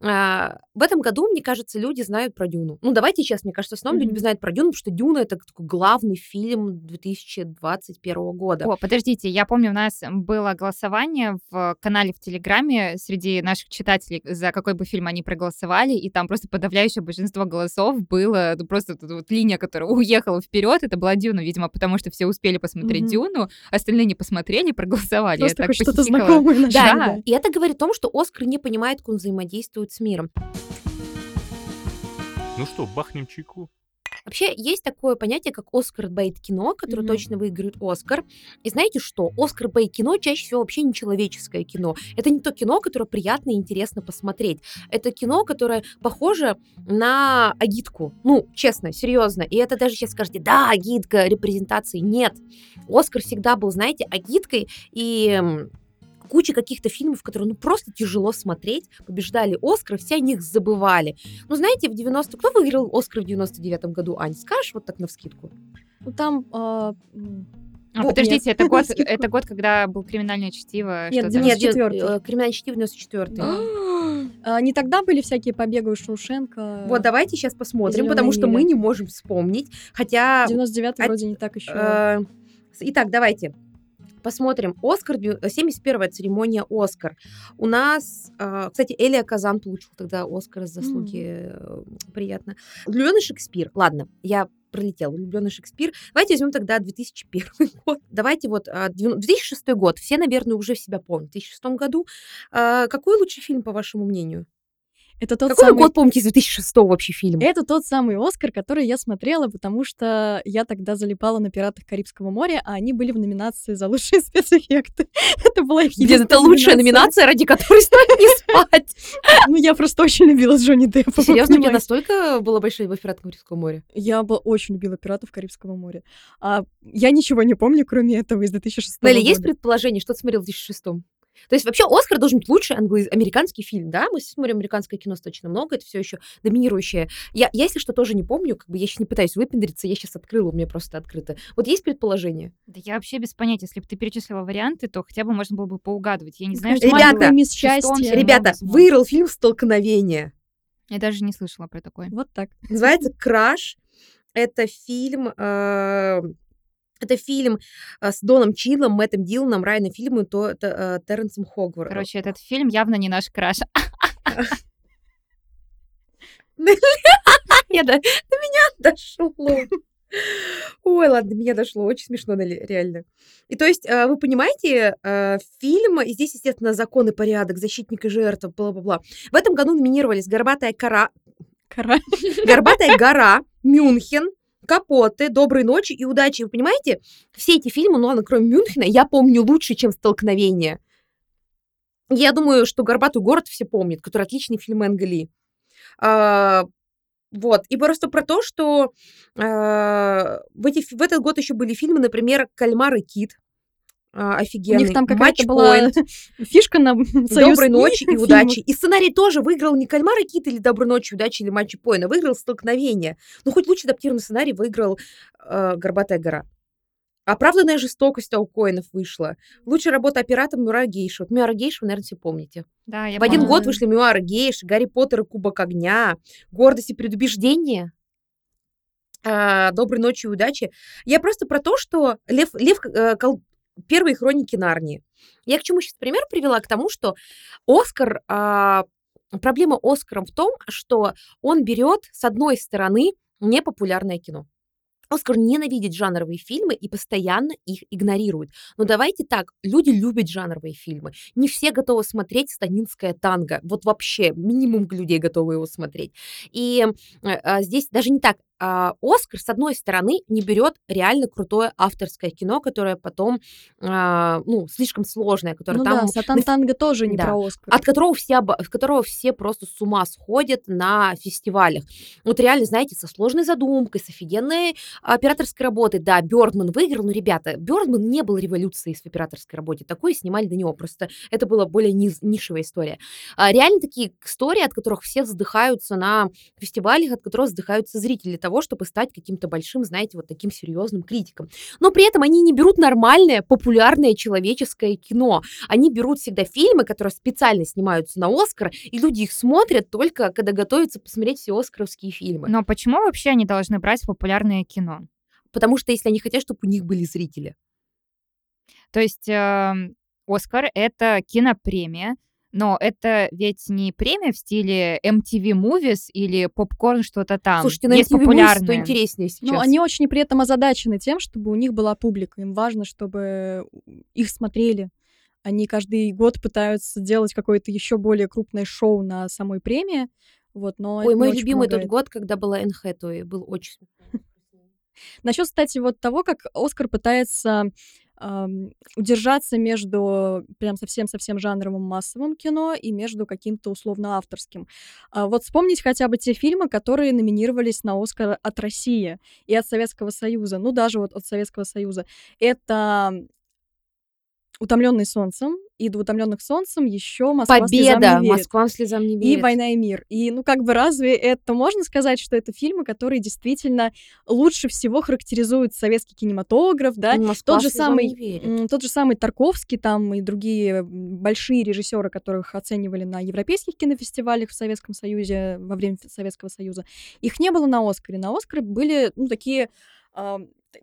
А, в этом году, мне кажется, люди знают про Дюну. Ну, давайте честно, мне кажется, в основном люди знают про Дюну, потому что Дюна это такой главный фильм 2021 года. О, подождите, я помню, у нас было голосование в канале в Телеграме среди наших читателей, за какой бы фильм они проголосовали, и там просто подавляющее большинство голосов было ну, просто вот линия, которая *laughs* уехала вперед, это была Дюна, видимо, потому что все успели посмотреть Мгм. Дюну, остальные не посмотрели, проголосовали. Просто Я так что-то знакомое. Да, Да. и это говорит о том, что Оскар не понимает, как он взаимодействует с миром. Ну что, бахнем чайку? Вообще есть такое понятие, как Оскар бейт кино, которое Мгм. точно выиграет Оскар. И знаете что? Оскар бейт кино чаще всего вообще не человеческое кино. Это не то кино, которое приятно и интересно посмотреть. Это кино, которое похоже на агитку. Ну, честно, серьезно. И это даже сейчас скажете, да, агитка репрезентации. Нет. Оскар всегда был, знаете, агиткой и куча каких-то фильмов, которые ну просто тяжело смотреть, побеждали Оскар, все о них забывали. Ну, знаете, в 90... Кто выиграл Оскар в 99 году, Ань? Скажешь вот так навскидку? Ну, там... а, м, А, Ну, подождите, нет, это год, это год, когда был криминальное чтиво. Нет. Нет, 94-й. э, криминальное чтиво 94 *gasps* а, Не тогда были всякие побеги у Шоушенка. Вот давайте сейчас посмотрим, «Зелёная потому что миля». мы не можем вспомнить. Хотя... 99 а- вроде не так еще. э, Итак, давайте посмотрим. Оскар, дю- 71-я церемония Оскар. У нас, э, кстати, Элия Казан получил тогда Оскар за заслуги. э, Приятно. Влюбленный Шекспир. Ладно, я пролетел. Влюбленный Шекспир. Давайте возьмем тогда 2001 *laughs* год. Давайте вот а, девяно- 2006 год. Все, наверное, уже себя помнят. В 2006 году. а, Какой лучший фильм, по вашему мнению? Это тот Какой самый... год помните из 2006 вообще фильм? Это тот самый Оскар, который я смотрела, потому что я тогда залипала на «Пиратах Карибского моря», а они были в номинации за лучшие *laughs* спецэффекты. *laughs* Это была их единственная это лучшая номинация, ради которой стоит не спать. *laughs* Ну, я просто очень любила Джонни Деппа. Серьезно, понимаете. настолько была большая любовь к «Пиратам Карибского моря»? Я бы очень любила «Пиратов Карибского моря». А я ничего не помню, кроме этого из 2006 Нелли, года. есть предположение, что ты смотрел в 2006 то есть вообще Оскар должен быть лучший англо- американский фильм, да? Мы смотрим американское кино достаточно много, это все еще доминирующее. Я, я, если что, тоже не помню, как бы я сейчас не пытаюсь выпендриться, я сейчас открыла, у меня просто открыто. Вот есть предположение? Да я вообще без понятия. Если бы ты перечислила варианты, то хотя бы можно было бы поугадывать. Я не знаю, конечно, Ребята, «Маленькая мисс шестом, Счастье». Ребята, выиграл фильм «Столкновение». Я даже не слышала про такой. Вот так. Называется «Краш». Это фильм... э, Это фильм э, с Доном Чидлом, Мэттом Диланом, Райаном Фильмом и то, это, э, Терренсом Хогвар. Короче, этот фильм явно не наш краш. *laughs* Я до, меня дошло. Ой, ладно, до меня дошло. Очень смешно, реально. И то есть, э, вы понимаете, фильм, и здесь, естественно, закон и порядок, защитник и жертва, бла-бла-бла. В этом году номинировались «Горбатая кора», Кора. «Горбатая гора», «Мюнхен», «Капоты», «Доброй ночи» и «Удачи». Вы понимаете, все эти фильмы, ну ладно, кроме Мюнхена, я помню лучше, чем «Столкновение». Я думаю, что «Горбатый город» все помнят, который отличный фильм Энга Ли. А, вот. И просто про то, что а, в, эти, в этот год еще были фильмы, например, «Кальмар и кит». А, У офигенный. них там какая-то «Матч была Пойнт», *laughs* фишка на *laughs* союз Доброй ночи и *laughs* удачи. И сценарий тоже выиграл не Кальмар и Кит или Доброй ночи, удачи или Матчи Пойна, выиграл столкновение. Ну, хоть лучше адаптированный сценарий выиграл э, Горбатая гора. Оправданная жестокость у Коинов вышла. Лучшая работа оператором Мюра Гейша. Вот Мюра Гейша вы, наверное, все помните. Да, я В один помню. год вышли Мюара Гейш, Гарри Поттер и Кубок огня, Гордость и предубеждение, а, Доброй ночи и удачи. Я просто про то, что Лев, Лев э, кол- первые хроники Нарнии. Я к чему сейчас пример привела? К тому, что Оскар, а, проблема Оскара в том, что он берет, с одной стороны, непопулярное кино. Оскар ненавидит жанровые фильмы и постоянно их игнорирует. Но давайте так, люди любят жанровые фильмы. Не все готовы смотреть «Станинское танго». Вот вообще, минимум людей готовы его смотреть. И э, а, здесь даже не так. А, Оскар, с одной стороны, не берет реально крутое авторское кино, которое потом, а, ну, слишком сложное, которое Ну там да, Сатан Танго тоже не Да. про Оскар. от которого все, от которого все просто с ума сходят на фестивалях. Вот реально, знаете, со сложной задумкой, с офигенной операторской работой. Да, Бёрдман выиграл, но, ребята, Бёрдман не был революцией в операторской работе. Такое снимали до него, просто это была более низ- нишевая история. А, реально такие истории, от которых все вздыхаются на фестивалях, от которых вздыхаются зрители того, того, чтобы стать каким-то большим, знаете, вот таким серьезным критиком. Но при этом они не берут нормальное, популярное человеческое кино. Они берут всегда фильмы, которые специально снимаются на Оскар, и люди их смотрят только, когда готовятся посмотреть все оскаровские фильмы. Но почему вообще они должны брать популярное кино? Потому что если они хотят, чтобы у них были зрители. То есть э, Оскар — это кинопремия, но это ведь не премия в стиле MTV Movies или попкорн что-то там. Слушайте, на Есть MTV Movies популярное. то интереснее сейчас. Ну, они очень при этом озадачены тем, чтобы у них была публика. Им важно, чтобы их смотрели. Они каждый год пытаются делать какое-то еще более крупное шоу на самой премии. Вот, но Ой, мой любимый тот год, когда была Энн Хэтэуэй, был очень. *laughs* Насчет, кстати, вот того, как Оскар пытается удержаться между прям совсем-совсем жанровым массовым кино и между каким-то условно авторским. А вот вспомнить хотя бы те фильмы, которые номинировались на Оскар от России и от Советского Союза, ну даже вот от Советского Союза. Это «Утомленный солнцем», и до «Утомленных солнцем» еще «Москва слезам Победа! не верит». Москва слезам не И верит. «Война и мир». И, ну, как бы разве это можно сказать, что это фильмы, которые действительно лучше всего характеризуют советский кинематограф, да? Москва Тот же слезам самый, не верит. м, тот же самый Тарковский там и другие большие режиссеры, которых оценивали на европейских кинофестивалях в Советском Союзе во время Советского Союза, их не было на Оскаре. На Оскаре были, ну, такие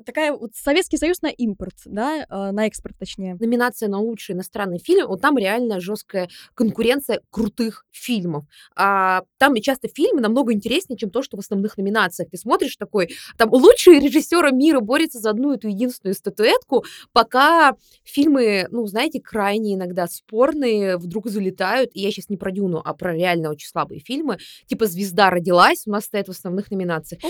такая вот Советский Союз на импорт, да, а, на экспорт, точнее. номинация на лучший иностранный фильм, вот там реально жесткая конкуренция крутых фильмов. А, там и часто фильмы намного интереснее, чем то, что в основных номинациях. Ты смотришь такой, там лучшие режиссеры мира борются за одну эту единственную статуэтку, пока фильмы, ну, знаете, крайне иногда спорные, вдруг залетают. И я сейчас не про Дюну, а про реально очень слабые фильмы. Типа «Звезда родилась» у нас стоит в основных номинациях.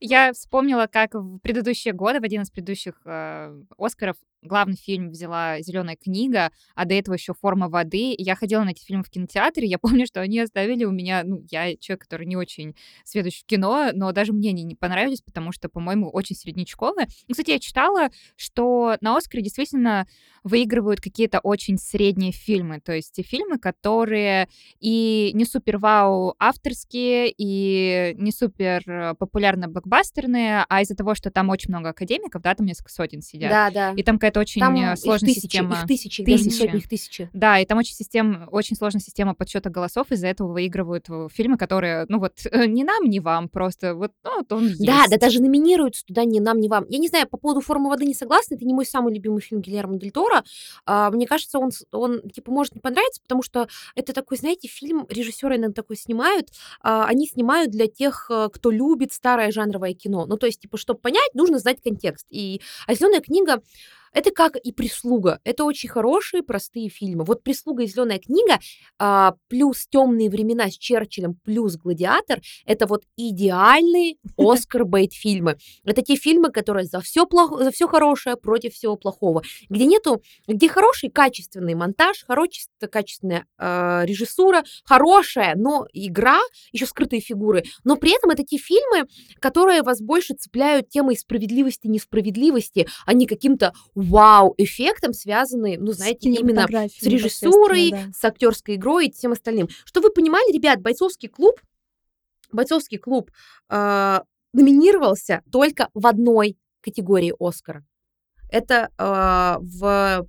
Я вспомнила, как в предыдущие годы, в один из предыдущих э, Оскаров, главный фильм взяла «Зеленая книга», а до этого еще «Форма воды». Я ходила на эти фильмы в кинотеатре, я *laughs* помню, что они оставили у меня... Ну, я человек, который не очень сведущ в кино, но даже мне они не понравились, потому что, по-моему, очень среднячковые. Ну, кстати, я читала, что на Оскаре действительно выигрывают какие-то очень средние фильмы, то есть те фильмы, которые и не супер вау авторские, и не супер э, популярно блокбастерные, а из-за того, что там очень много академиков, да, там несколько сотен сидят, Да, да. и там какая-то очень Там э, их сложная тысячи, система. их тысячи, даже Тысячи. сотни, их тысячи. Да, и там очень, систем, очень сложная система подсчета голосов, из-за этого выигрывают э, фильмы, которые, ну вот, э, не нам, не вам, просто вот, ну, вот он есть. Да, да даже номинируются туда не нам, не вам. Я не знаю, по поводу «Формы воды» не согласна, это не мой самый любимый фильм Гильермо Дель Торо. А, мне кажется, он, он, типа, может не понравиться, потому что это такой, знаете, фильм, режиссеры иногда такой снимают, а, они снимают для тех, кто любит старое жанровое кино. Ну, то есть, типа, чтобы понять, нужно знать контекст. И «Зеленая книга» Это как и «Прислуга». Это очень хорошие, простые фильмы. Вот «Прислуга» и «Зеленая книга» а, плюс «Темные времена» с Черчиллем плюс «Гладиатор» — это вот идеальные *laughs* Оскар Бейт фильмы. Это те фильмы, которые за все плохо, за все хорошее против всего плохого, где нету, где хороший качественный монтаж, хорошая качественная э, режиссура, хорошая, но игра, еще скрытые фигуры, но при этом это те фильмы, которые вас больше цепляют темой справедливости, несправедливости, а не каким-то вау-эффектом, связанные, ну, С знаете, именно с режиссурой, да. с актерской игрой и всем остальным. Чтобы вы понимали, ребят, бойцовский клуб, бойцовский клуб э, номинировался только в одной категории Оскара. Это э, в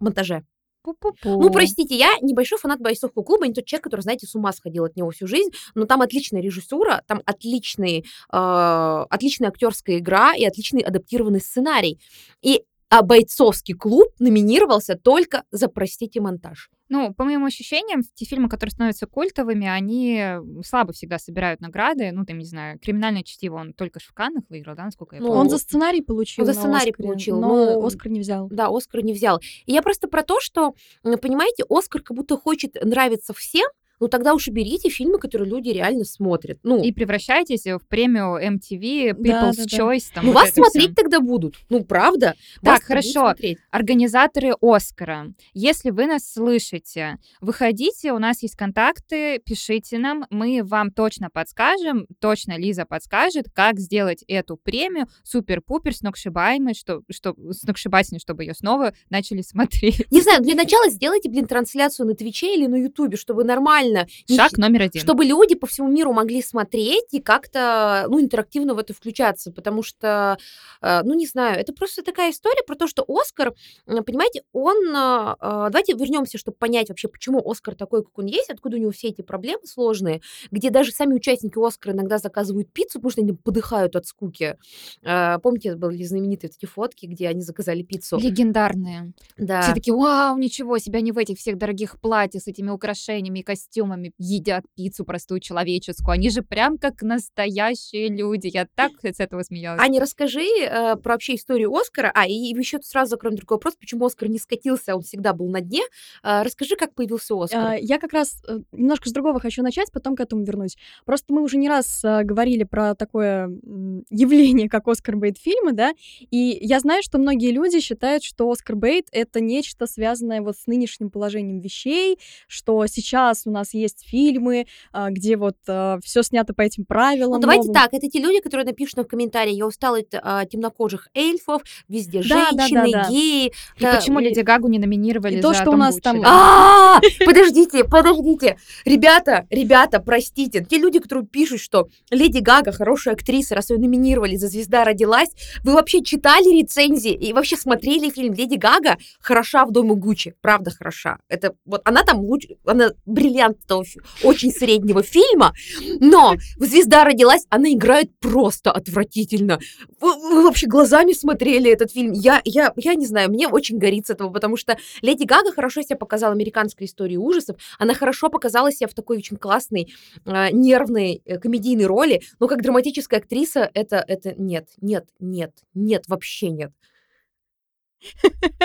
монтаже. Пу-пу-пу. Ну, простите, я небольшой фанат бойцовского клуба, не тот человек, который, знаете, с ума сходил от него всю жизнь, но там отличная режиссура, там отличный, э, отличная актерская игра и отличный адаптированный сценарий. И а бойцовский клуб номинировался только за, простите, монтаж. Ну, по моим ощущениям, те фильмы, которые становятся культовыми, они слабо всегда собирают награды. Ну, там, не знаю, «Криминальное чтиво» он только в Каннах выиграл, да, насколько я Ну, помню. Он за сценарий получил. за на сценарий Оскаре, получил, но но- Оскар не взял. Да, Оскар не взял. И я просто про то, что, понимаете, Оскар как будто хочет нравиться всем, ну тогда уж и берите фильмы, которые люди реально смотрят. Ну, И превращаетесь в премию MTV, Да, People's да, да. Choice. Там, ну вот вас смотреть тогда будут. Ну, правда. Так, хорошо. Организаторы Оскара, если вы нас слышите, выходите, у нас есть контакты, пишите нам, мы вам точно подскажем, точно Лиза подскажет, как сделать эту премию супер-пупер сногсшибаемой, что, что, сногсшибательной, чтобы ее снова начали смотреть. Не знаю, для начала сделайте, блин, трансляцию на Твиче или на Ютубе, чтобы нормально реально... не Шаг номер один. чтобы люди по всему миру могли смотреть и как-то, ну, интерактивно в это включаться, потому что, э, ну, не знаю, это просто такая история про то, что Оскар, понимаете, он... э, э, Давайте вернемся, чтобы понять вообще, почему Оскар такой, как он есть, откуда у него все эти проблемы сложные, где даже сами участники Оскара иногда заказывают пиццу, потому что они подыхают от скуки. Э, Помните, были знаменитые эти фотки, где они заказали пиццу? Легендарные. Да. Все такие, вау, ничего себе, они в этих всех дорогих платьях с этими украшениями и костюмами едят пиццу простую человеческую. Они же прям как настоящие люди. Я так с этого смеялась. Аня, расскажи э, про вообще историю Оскара. А, и еще тут сразу закроем другой вопрос, почему Оскар не скатился, он всегда был на дне. Э, расскажи, как появился Оскар. А, Я как раз э, немножко с другого хочу начать, потом к этому вернусь. Просто мы уже не раз а, говорили про такое явление, как Оскар Бейт фильмы, да, и я знаю, что многие люди считают, что Оскар Бейт — это нечто связанное вот с нынешним положением вещей, что сейчас у нас есть фильмы, а, где вот все снято по этим правилам. Ну, давайте новым. так, это те люди, которые напишут нам в комментарии, я устала от а, темнокожих эльфов, везде Да, да, да, женщины, да. геи. И Да, почему Леди Гагу не номинировали и то, за что у нас там- да? *laughs* А, подождите, подождите. Ребята, ребята, простите. Те люди, которые пишут, что Леди Гага хорошая актриса, раз ее номинировали за «Звезда родилась», вы вообще читали рецензии и вообще смотрели фильм «Леди Гага» хороша в Доме Гуччи. Правда хороша. Это вот она там лучше, она бриллиант этого очень среднего фильма, но «Звезда родилась» она играет просто отвратительно. Вы, вы вообще глазами смотрели этот фильм. Я, я, я не знаю, мне очень горит с этого, потому что Леди Гага хорошо себя показала американской истории ужасов. Она хорошо показала себя в такой очень классной, э, нервной э, комедийной роли. Но как драматическая актриса это, это нет, нет, нет, нет, вообще нет.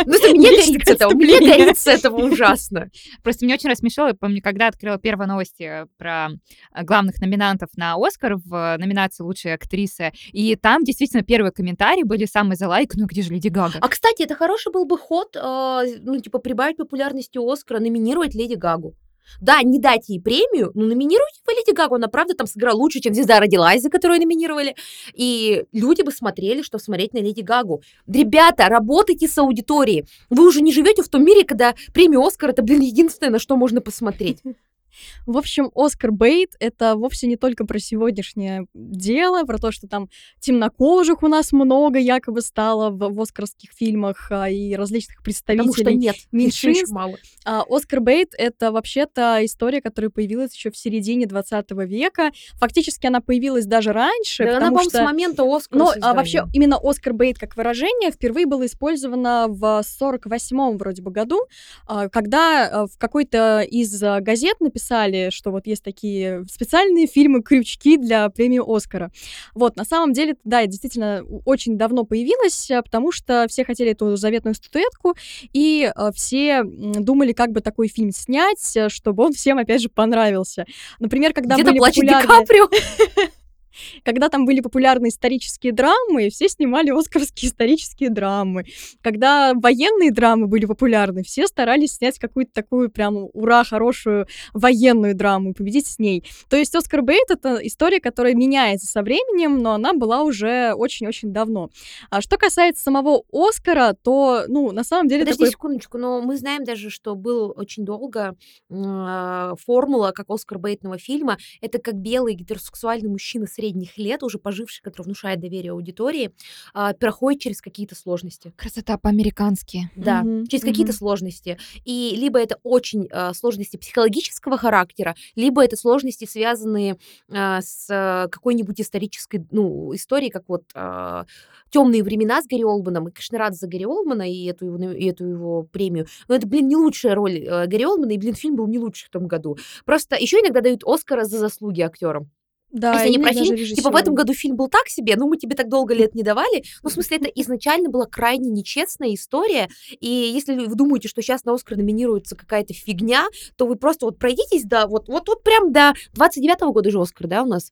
Ну, это мне горит с этого, мне горит с этого ужасно. Просто меня очень рассмешило, я помню, когда открыла первые новости про э, главных номинантов на Оскар в э, номинации «Лучшая актриса», и там действительно первые комментарии были самые за лайк, ну где же Леди Гага? А, кстати, это хороший был бы ход, э, ну, типа, прибавить популярности Оскара, номинировать Леди Гагу. Да, не дать ей премию, но номинируйте вы Леди Гагу, она правда там сыграла лучше, чем «Звезда родилась», за которую номинировали, и люди бы смотрели, что смотреть на Леди Гагу. Ребята, работайте с аудиторией. Вы уже не живете в том мире, когда премия Оскар это, блин, единственное, на что можно посмотреть. В общем, Оскар Бейт — это вовсе не только про сегодняшнее дело, про то, что темнокожих у нас много якобы стало в, в оскарских фильмах а, и различных Потому что представителей. нет, меньшинств. мало. А, Оскар Бейт — это вообще-то история, которая появилась еще в середине 20 века. Фактически она появилась даже раньше, Да она, потому по-моему, что... с момента Оскара Но а, вообще именно Оскар Бейт как выражение впервые было использовано в 48-м вроде бы году, а, когда а, в какой-то из а, газет написали, что вот есть такие специальные фильмы-крючки для премии Оскара. Вот, на самом деле, да, действительно очень давно появилась, а, потому что все хотели эту заветную статуэтку, и а, все думали, как бы такой фильм снять, а, чтобы он всем, опять же, понравился. Например, когда Где-то были плачет Ди. Каприо. *laughs* Когда там были популярны исторические драмы, все снимали оскарские исторические драмы. Когда военные драмы были популярны, все старались снять какую-то такую прям ура, хорошую военную драму и победить с ней. То есть Оскар Бейт — это история, которая меняется со временем, но она была уже очень-очень давно. А что касается самого Оскара, то, ну, на самом деле Подожди такой... секундочку, но мы знаем даже, что был очень долго э, формула, как Оскар Бейтного фильма. Это как белый гетеросексуальный мужчина средних лет, уже поживший, который внушает доверие аудитории, э, проходит через какие-то сложности. Красота по-американски. Да, Мгм, через какие-то мгм. сложности. И либо это очень э, сложности психологического характера, либо это сложности, связанные э, с какой-нибудь исторической, ну, историей, как вот темные времена с Гарри Олдманом. И, конечно, рад за Гарри Олдмана и эту, его, и эту его премию. Но это, блин, не лучшая роль э, Гарри Олдмана, и, блин, фильм был не лучший в том году. Просто еще иногда дают Оскара за заслуги актерам. Да, Если или про фильм, типа в этом году фильм был так себе, ну мы тебе так долго лет не давали. Ну, в смысле, это *laughs* изначально была крайне нечестная история. И если вы думаете, что сейчас на Оскар номинируется какая-то фигня, то вы просто вот пройдитесь до вот, вот, вот прям до 29-го года же Оскар, да, у нас?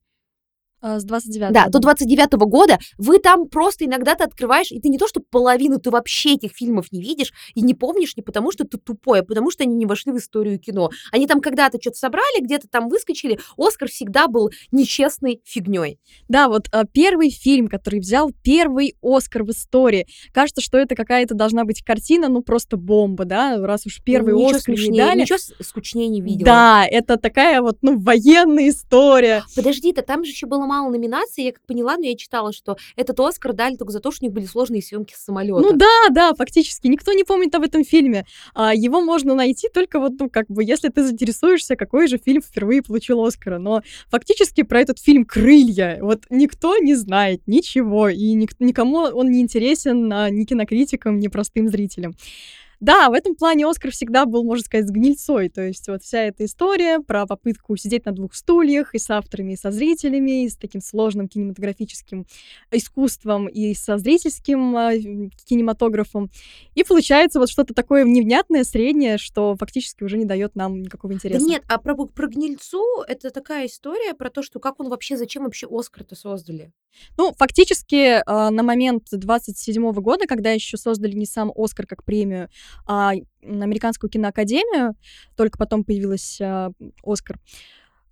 А, с 29 Да, до 29 года вы там просто иногда ты открываешь, и ты не то, что половину, ты вообще этих фильмов не видишь и не помнишь не потому, что ты тупой, а потому что они не вошли в историю кино. Они там когда-то что-то собрали, где-то там выскочили. Оскар всегда был нечестной фигней. Да, вот а, первый фильм, который взял первый Оскар в истории. Кажется, что это какая-то должна быть картина, ну просто бомба, да, раз уж первый ничего Оскар не смешнее, дали. Ничего скучнее не видела. Да, это такая вот, ну, военная история. Подожди, то там же еще было мало номинаций, я как поняла, но я читала, что этот Оскар дали только за то, что у них были сложные съемки с самолета. Ну да, да, фактически. Никто не помнит об этом фильме. А, его можно найти только вот, ну, как бы, если ты заинтересуешься, какой же фильм впервые получил Оскара. Но фактически про этот фильм «Крылья» вот никто не знает ничего, и ник- никому он не интересен а, ни кинокритикам, ни простым зрителям. Да, в этом плане Оскар всегда был, можно сказать, с гнильцой. То есть вот вся эта история про попытку сидеть на двух стульях и с авторами, и со зрителями, и с таким сложным кинематографическим искусством, и со зрительским м, кинематографом. И получается вот что-то такое невнятное, среднее, что фактически уже не дает нам никакого Да интереса. нет, а про, про гнильцу это такая история про то, что как он вообще, зачем вообще Оскар-то создали? Ну, фактически, а, на момент 27 года, когда еще создали не сам Оскар как премию, а Американскую киноакадемию, только потом появилась а, Оскар,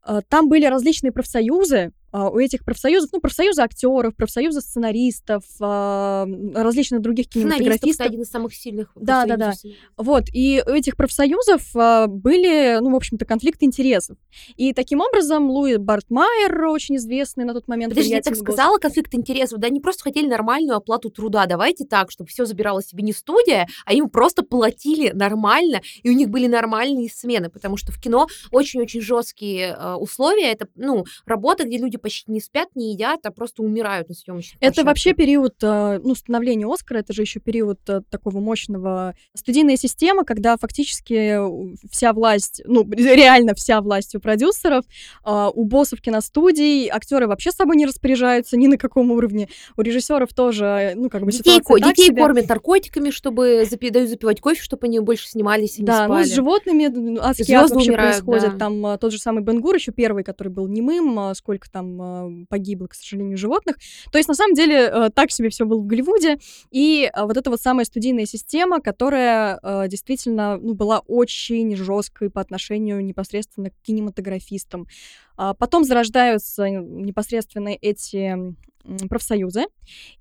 а, там были различные профсоюзы, у этих профсоюзов, ну, профсоюзы актеров, профсоюзы сценаристов, а, различных других кинематографистов. один из самых сильных. Да, да, да. Вот, и у этих профсоюзов а, были, ну, в общем-то, конфликты интересов. И таким образом Луи Бартмайер, очень известный на тот момент Подожди, я так сказала, конфликт интересов, да, они просто хотели нормальную оплату труда. Давайте так, чтобы все забирала себе не студия, а им просто платили нормально, и у них были нормальные смены, потому что в кино очень-очень жесткие э, условия. Это, ну, работа, где люди почти не спят, не едят, а просто умирают на съемочных Это вообще площадках. период, а, ну, становления Оскара, это же еще период а, такого мощного студийная система, когда фактически вся власть, ну, *laughs* реально вся власть у продюсеров, а, у боссов киностудий, актеры вообще с собой не распоряжаются ни на каком уровне, у режиссеров тоже, ну, как бы Детей, ситуация ко- детей себе. кормят наркотиками, чтобы запи- дают запивать кофе, чтобы они больше снимались и не Да, ну спали. с животными м, адский ад Звезды вообще умирают, происходит. да. Там а, тот же самый Бенгур, еще первый, который был немым, сколько там а, погибло, к сожалению, животных. То есть, на самом деле, а, так себе все было в Голливуде. И а, вот эта вот самая студийная система, которая а, действительно ну, была очень жесткой по отношению непосредственно к кинематографистам. А Потом зарождаются непосредственно эти профсоюзы.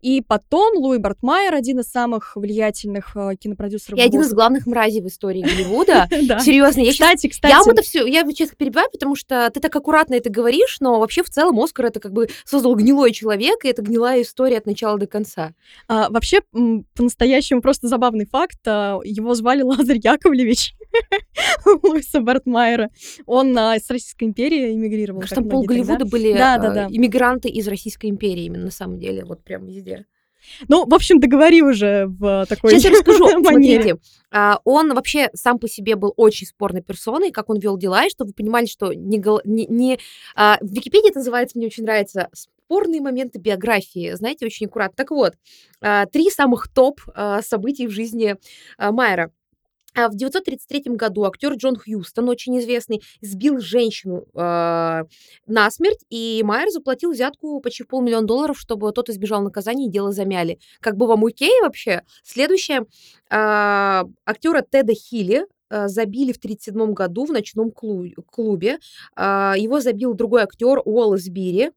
И потом Луи Бартмайер, один из самых влиятельных а, кинопродюсеров. И один из главных мразей в истории *laughs* Голливуда. Да. Серьезно, я Кстати, кстати, Я это все, я честно перебиваю, потому что ты так аккуратно это говоришь, но вообще в целом Оскар это как бы создал гнилой человек, и это гнилая история от начала до конца. а, вообще, по-настоящему просто забавный факт. а, Его звали Лазарь Яковлевич *laughs* Луиса Бартмайера. Он а, с Российской империи эмигрировал. Потому что пол. Голливуда были э, иммигранты из Российской империи именно на самом деле, вот прям везде. Ну, в общем, договори уже в такой Сейчас я расскажу. *laughs* Смотрите, а, он вообще сам по себе был очень спорной персоной, как он вел дела, и чтобы вы понимали, что не, не, не- а, в Википедии это называется, мне очень нравится, спорные моменты биографии, знаете, очень аккуратно. Так вот, а, три самых топ событий в жизни Майера. А В 1933 году актер Джон Хьюстон, очень известный, сбил женщину э, насмерть, и Майер заплатил взятку почти полмиллиона долларов, чтобы тот избежал наказания и дело замяли. Как бы вам окей вообще? Следующее. Э, актера Теда Хилли забили в 1937 году в ночном клу- клубе. Э, его забил другой актер Уоллес Бири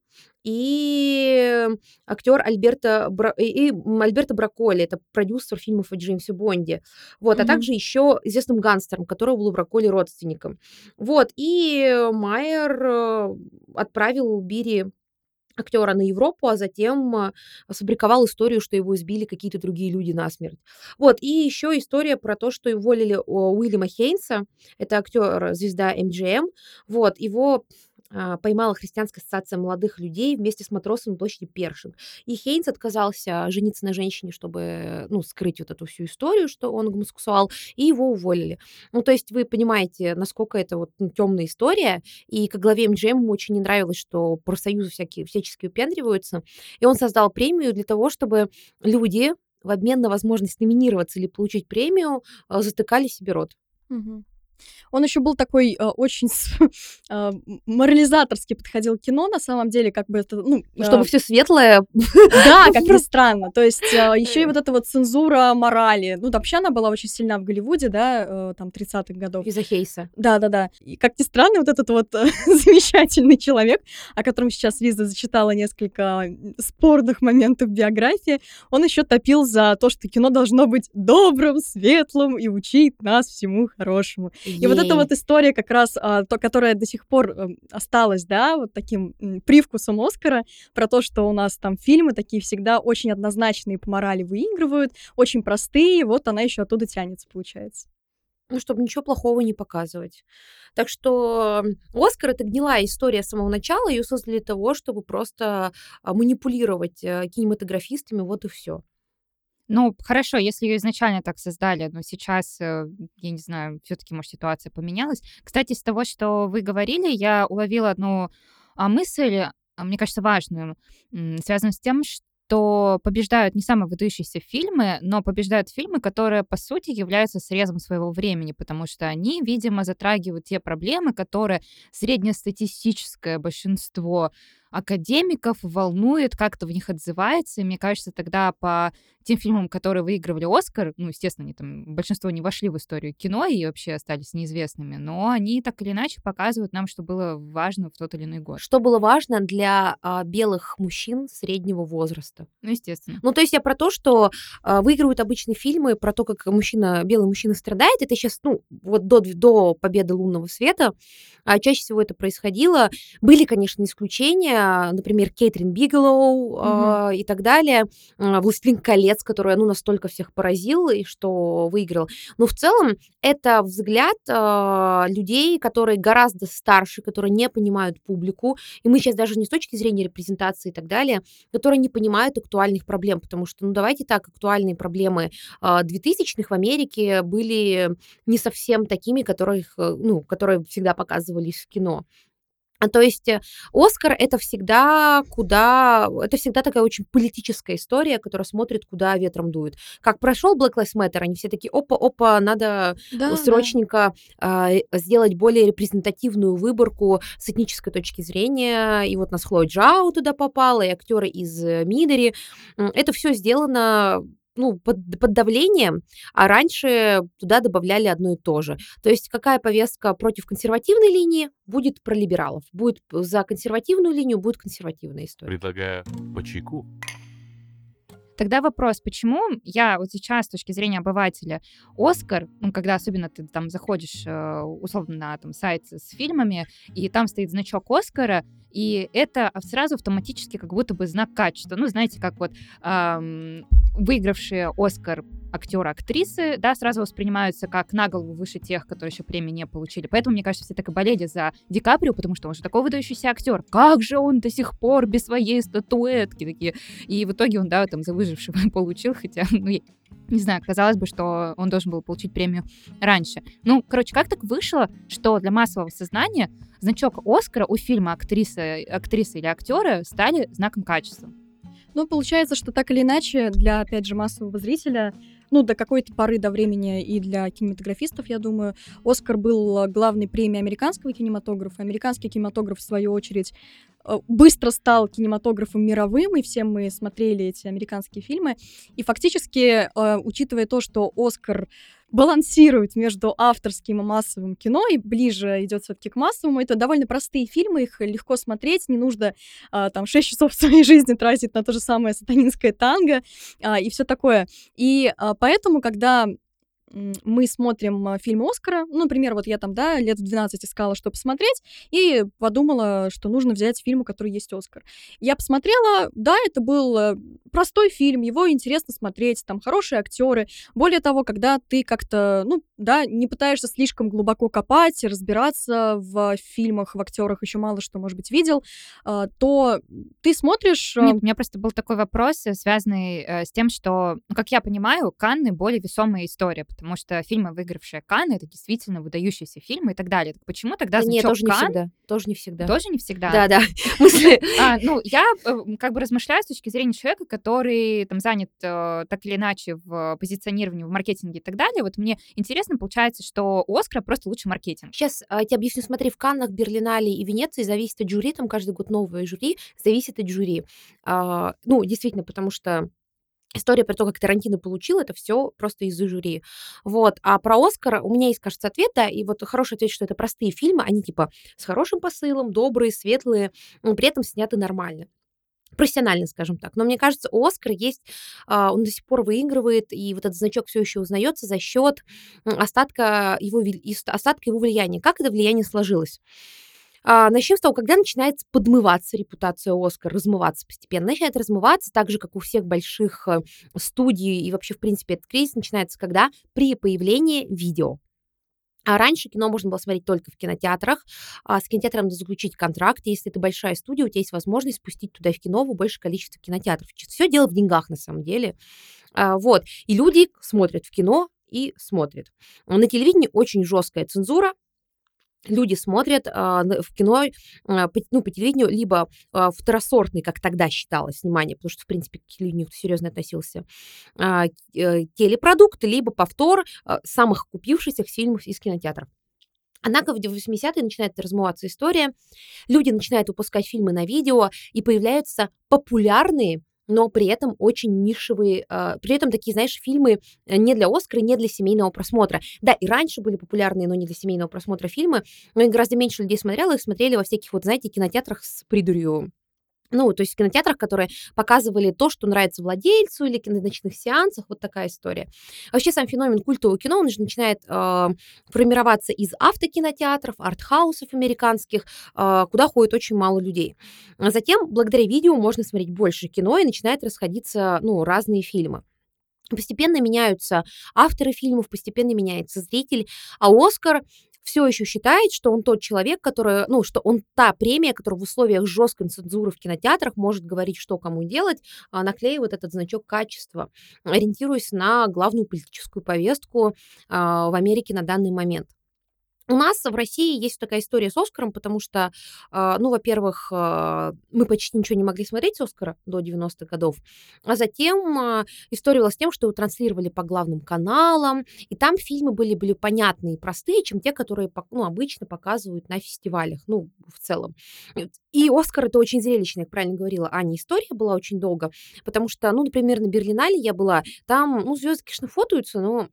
и актер Альберто, Бра- и, Альберто Браколи, это продюсер фильмов о Джеймсе Бонде. Вот, а Мгм. также еще известным гангстером, которого был Браколи родственником. Вот, и Майер э, отправил Бири актера на Европу, а затем а, сфабриковал историю, что его избили какие-то другие люди насмерть. Вот, и еще история про то, что уволили Уильяма Хейнса, это актер, звезда MGM, вот, его поймала христианская ассоциация молодых людей вместе с матросом на площади Першинг. И Хейнс отказался жениться на женщине, чтобы, ну, скрыть вот эту всю историю, что он гомосексуал, и его уволили. Ну, то есть вы понимаете, насколько это вот темная история, и как главе МГМ ему очень не нравилось, что профсоюзы всякие всячески упендриваются, и он создал премию для того, чтобы люди в обмен на возможность номинироваться или получить премию а, затыкали себе рот. Мгм. Он еще был такой э, очень *laughs* э, морализаторски подходил к кино, на самом деле, как бы это, ну... Э, Чтобы все светлое. *laughs* Да, как ни странно. То есть э, еще и вот эта вот цензура морали. Ну, вообще она была очень сильна в Голливуде, да, э, там, 30-х годов. Из-за Хейса. Да-да-да. И как ни странно, вот этот вот э, *laughs* замечательный человек, о котором сейчас Лиза зачитала несколько спорных моментов биографии, он еще топил за то, что кино должно быть добрым, светлым и учить нас всему хорошему. И вот эта вот история как раз, а, то, которая до сих пор э, осталась, да, вот таким привкусом Оскара, про то, что у нас там фильмы такие всегда очень однозначные по морали выигрывают, очень простые, вот она еще оттуда тянется, получается. Ну, чтобы ничего плохого не показывать. Так что Оскар это гнилая история с самого начала, ее создали для того, чтобы просто а, манипулировать э, кинематографистами, вот и все. Ну, хорошо, если ее изначально так создали, но сейчас, э, я не знаю, все-таки, может, ситуация поменялась. Кстати, из того, что вы говорили, я уловила одну а, мысль, а, мне кажется, важную, связанную с тем, что побеждают не самые выдающиеся фильмы, но побеждают фильмы, которые, по сути, являются срезом своего времени, потому что они, видимо, затрагивают те проблемы, которые среднестатистическое большинство академиков волнует, как то в них отзывается. И мне кажется, тогда по тем фильмам, которые выигрывали Оскар, ну, естественно, они там, большинство не вошли в историю кино и вообще остались неизвестными, но они так или иначе показывают нам, что было важно в тот или иной год. Что было важно для а, белых мужчин среднего возраста. Ну, естественно. Ну, то есть я про то, что а, выигрывают обычные фильмы про то, как мужчина, белый мужчина страдает. Это сейчас, ну, вот до, до победы лунного света а, чаще всего это происходило. Были, конечно, исключения, например, Кейтрин Бигелоу угу. и так далее. «Властелин колец» который, ну, настолько всех поразил и что выиграл. Но в целом это взгляд э, людей, которые гораздо старше, которые не понимают публику. И мы сейчас даже не с точки зрения репрезентации и так далее, которые не понимают актуальных проблем. Потому что, ну, давайте так, актуальные проблемы э, 2000-х в Америке были не совсем такими, которых, э, ну, которые всегда показывались в кино. А, то есть э, Оскар это всегда куда, это всегда такая очень политическая история, которая смотрит, куда ветром дует. Как прошел Black Lives Matter, они все такие, опа, опа, надо да, срочненько да. э, сделать более репрезентативную выборку с этнической точки зрения. И вот нас Хлоя Джао туда попала, и актеры из э, Мидери. Это все сделано ну, под, под давлением, а раньше туда добавляли одно и то же. То есть какая повестка против консервативной линии будет про либералов, будет за консервативную линию будет консервативная история. Предлагаю по чайку. Тогда вопрос, почему я вот сейчас с точки зрения обывателя Оскар, ну, когда особенно ты там заходишь э, условно на там сайт с фильмами, и там стоит значок Оскара, и это сразу автоматически как будто бы знак качества. Ну, знаете, как вот эм, выигравшие Оскар актеры, актрисы, да, сразу воспринимаются как на голову выше тех, которые еще премии не получили. Поэтому, мне кажется, все так и болели за Ди Каприо, потому что он же такой выдающийся актер. Как же он до сих пор без своей статуэтки такие? И в итоге он, да, там за выжившего *laughs* получил, хотя, ну, не знаю, казалось бы, что он должен был получить премию раньше. Ну, короче, как так вышло, что для массового сознания значок Оскара у фильма актрисы, актрисы или актера стали знаком качества? Ну, получается, что так или иначе, для, опять же, массового зрителя, ну, до какой-то поры до времени и для кинематографистов, я думаю, Оскар был главной премией американского кинематографа. Американский кинематограф, в свою очередь, э, быстро стал кинематографом мировым, и все мы смотрели эти американские фильмы. И фактически, э, учитывая то, что Оскар балансирует между авторским и массовым кино и ближе идет все-таки к массовому. Это довольно простые фильмы, их легко смотреть, не нужно а, там 6 часов *laughs* своей жизни тратить на то же самое сатанинское танго а, и все такое. И а, поэтому, когда мы смотрим а, фильм Оскара, ну, например, вот я там, да, лет в 12 искала, что посмотреть, и подумала, что нужно взять фильм, у которого есть Оскар. Я посмотрела, да, это был э, простой фильм, его интересно смотреть, там хорошие актеры. Более того, когда ты как-то, ну, да, не пытаешься слишком глубоко копать, разбираться в фильмах, в актерах, еще мало что, может быть, видел, а, то ты смотришь... Нет, у меня просто был такой вопрос, э, связанный э, с тем, что, ну, как я понимаю, Канны более весомая история, потому что фильмы, выигравшие Канны, это действительно выдающиеся фильмы и так далее. Так почему тогда Да нет, тоже не Канн всегда. Тоже не всегда. тоже не всегда? Да, да. *laughs* А, ну, я э, как бы размышляю с точки зрения человека, который там занят э, так или иначе в позиционировании, в маркетинге и так далее. Вот мне интересно, получается, что у Оскара просто лучше маркетинг. Сейчас я тебе объясню. Смотри, в Каннах, Берлинале и Венеции зависит от жюри, там каждый год новое жюри, зависит от жюри. А, ну, действительно, потому что история про то, как Тарантино получил, это все просто из-за жюри. Вот. А про Оскар у меня есть, кажется, ответ, да, и вот хороший ответ, что это простые фильмы, они типа с хорошим посылом, добрые, светлые, но при этом сняты нормально профессионально, скажем так. Но мне кажется, у Оскара есть, а, он до сих пор выигрывает, и вот этот значок все еще узнается за счет остатка его, остатка его влияния. Как это влияние сложилось? А, начнем с того, когда начинает подмываться репутация Оскар, размываться постепенно. Начинает размываться так же, как у всех больших э, студий, и вообще, в принципе, этот кризис начинается когда? При появлении видео. А раньше кино можно было смотреть только в кинотеатрах. А с кинотеатром надо заключить контракт. Если это большая студия, у тебя есть возможность спустить туда в кино в большее количество кинотеатров. Все дело в деньгах на самом деле. А, вот. И люди смотрят в кино и смотрят. На телевидении очень жесткая цензура. Люди смотрят на- в кино, а, по, ну, по телевидению, либо а, второсортный, как тогда считалось, внимание, потому что, в принципе, к телевидению серьезно относился, а, э, телепродукт, либо повтор а, самых купившихся фильмов из кинотеатров. Однако в 80-е начинает размываться история, люди начинают выпускать фильмы на видео, и появляются популярные, но при этом очень нишевые, а, при этом такие, знаешь, фильмы э, не для Оскара, не для семейного просмотра. Да, и раньше были популярные, но не для семейного просмотра фильмы, но и гораздо меньше людей смотрело, их смотрели во всяких, вот, знаете, кинотеатрах с придурью. Ну, то есть в кинотеатрах, которые показывали то, что нравится владельцу, или на ночных сеансах, вот такая история. Вообще сам феномен культового кино, он же начинает э, формироваться из автокинотеатров, артхаусов американских, э, куда ходит очень мало людей. А затем, благодаря видео, можно смотреть больше кино, и начинает расходиться, ну, разные фильмы. Постепенно меняются авторы фильмов, постепенно меняется зритель, а Оскар все еще считает, что он тот человек, который, ну, что он та премия, которая в условиях жесткой цензуры в кинотеатрах может говорить, что кому делать, а, наклеивает этот значок качества, ориентируясь на главную политическую повестку а, в Америке на данный момент. У нас в России есть такая история с Оскаром, потому что, а, ну, во-первых, а, мы почти ничего не могли смотреть с Оскара до 90-х годов, а затем а, история была с тем, что его транслировали по главным каналам, и там фильмы были, были понятные и простые, чем те, которые ну, обычно показывают на фестивалях, ну, в целом. И Оскар это очень зрелищно, как правильно говорила Аня, история была очень долго, потому что, ну, например, на Берлинале я была, там, ну, звезды, конечно, фотаются, но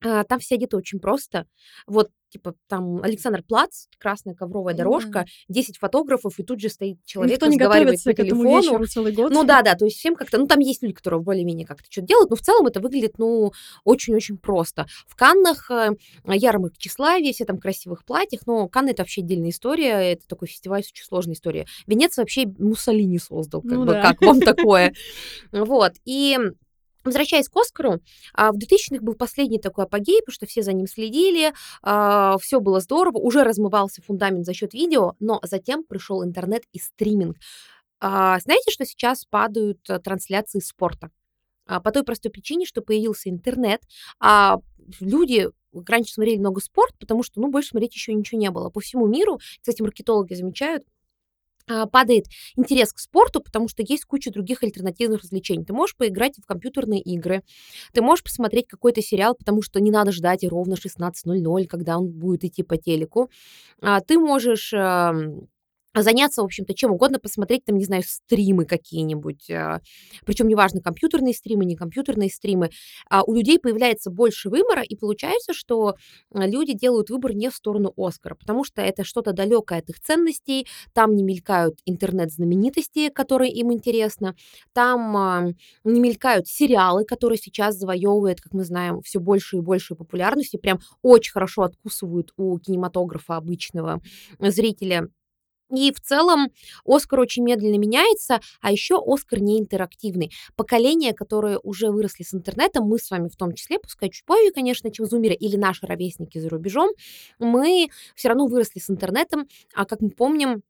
там все одеты очень просто. Вот, типа, там Александр Плац, красная ковровая дорожка, 10 фотографов, и тут же стоит человек, Никто не разговаривает по телефону. целый год. Ну да, да, то есть всем как-то, ну там есть люди, которые более-менее как-то что-то делают, но в целом это выглядит, ну, очень-очень просто. В Каннах э, ярмарка тщеславия, все там в красивых платьях, но Канны это вообще отдельная история, это такой фестиваль с очень сложной историей. Венеция вообще Муссолини создал, как Ну бы, да. как вам такое? *laughs* Вот, и... Возвращаясь к Оскару, а, в 2000-х был последний такой апогей, потому что все за ним следили, все было здорово, уже размывался фундамент за счет видео, но затем пришел интернет и стриминг. А, Знаете, что сейчас падают э, трансляции спорта? А, По той простой причине, что появился интернет, а люди раньше смотрели много спорт, потому что, ну, больше смотреть еще ничего не было. По всему миру, кстати, маркетологи замечают, а, падает интерес к спорту, потому что есть куча других альтернативных развлечений. Ты можешь поиграть в компьютерные игры, ты можешь посмотреть какой-то сериал, потому что не надо ждать ровно 16.00, когда он будет идти по телеку. А, Ты можешь заняться, в общем-то, чем угодно, посмотреть там, не знаю, стримы какие-нибудь. Причем неважно, компьютерные стримы, не компьютерные стримы. А у людей появляется больше выбора, и получается, что а, люди делают выбор не в сторону Оскара, потому что это что-то далекое от их ценностей, там не мелькают интернет-знаменитости, которые им интересны, там не мелькают сериалы, которые сейчас завоевывают, как мы знаем, все больше и больше популярности, прям очень хорошо откусывают у кинематографа обычного зрителя. И в целом Оскар очень медленно меняется, а еще Оскар не интерактивный. Поколение, которые уже выросли с интернетом, мы с вами в том числе, пускай чуть позже, конечно, чем зумеры или наши ровесники за рубежом, мы все равно выросли с интернетом, а как мы помним,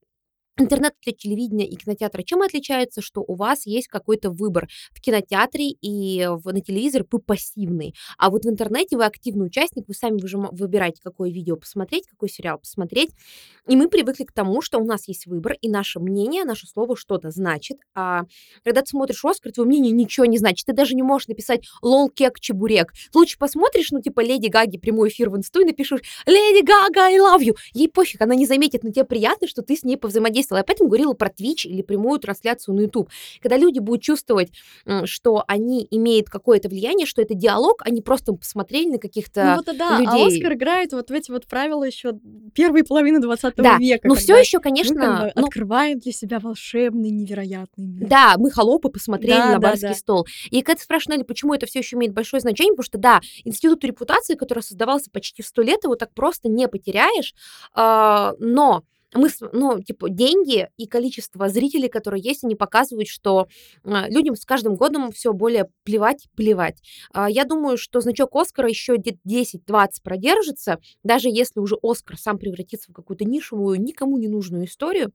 интернет для телевидения и кинотеатра чем отличается, что у вас есть какой-то выбор. В кинотеатре и в, на телевизоре вы пассивный, а вот в интернете вы активный участник, вы сами выбираете, какое видео посмотреть, какой сериал посмотреть. И мы привыкли к тому, что у нас есть выбор, и наше мнение, наше слово что-то значит. А когда ты смотришь Оскар, твое мнение ничего не значит. Ты даже не можешь написать лол, кек, чебурек. Лучше посмотришь, ну, типа, Леди Гаги прямой эфир в инсту и напишешь Леди Гага, I love you. Ей пофиг, она не заметит, но тебе приятно, что ты с ней повзаимодействовала. Я поэтому говорила про Twitch или прямую трансляцию на YouTube. Когда люди будут чувствовать, что они имеют какое-то влияние, что это диалог, они просто посмотрели на каких-то Ну вот да, а людей. Оскар играет вот в эти вот правила еще первой половины 20 Да, века. но все еще, мы как бы конечно, ну, открываем для себя волшебный, невероятный мир. Да, мы холопы посмотрели Да, на да, барский да. стол. И когда спрашивали, почему это все еще имеет большое значение, потому что, да, институт репутации, который создавался почти сто лет, его так просто не потеряешь, а, но мы, ну, типа, деньги и количество зрителей, которые есть, они показывают, что а, людям с каждым годом все более плевать, плевать. А, Я думаю, что значок Оскара еще где-то 10-20 продержится, даже если уже Оскар сам превратится в какую-то нишевую, никому не нужную историю,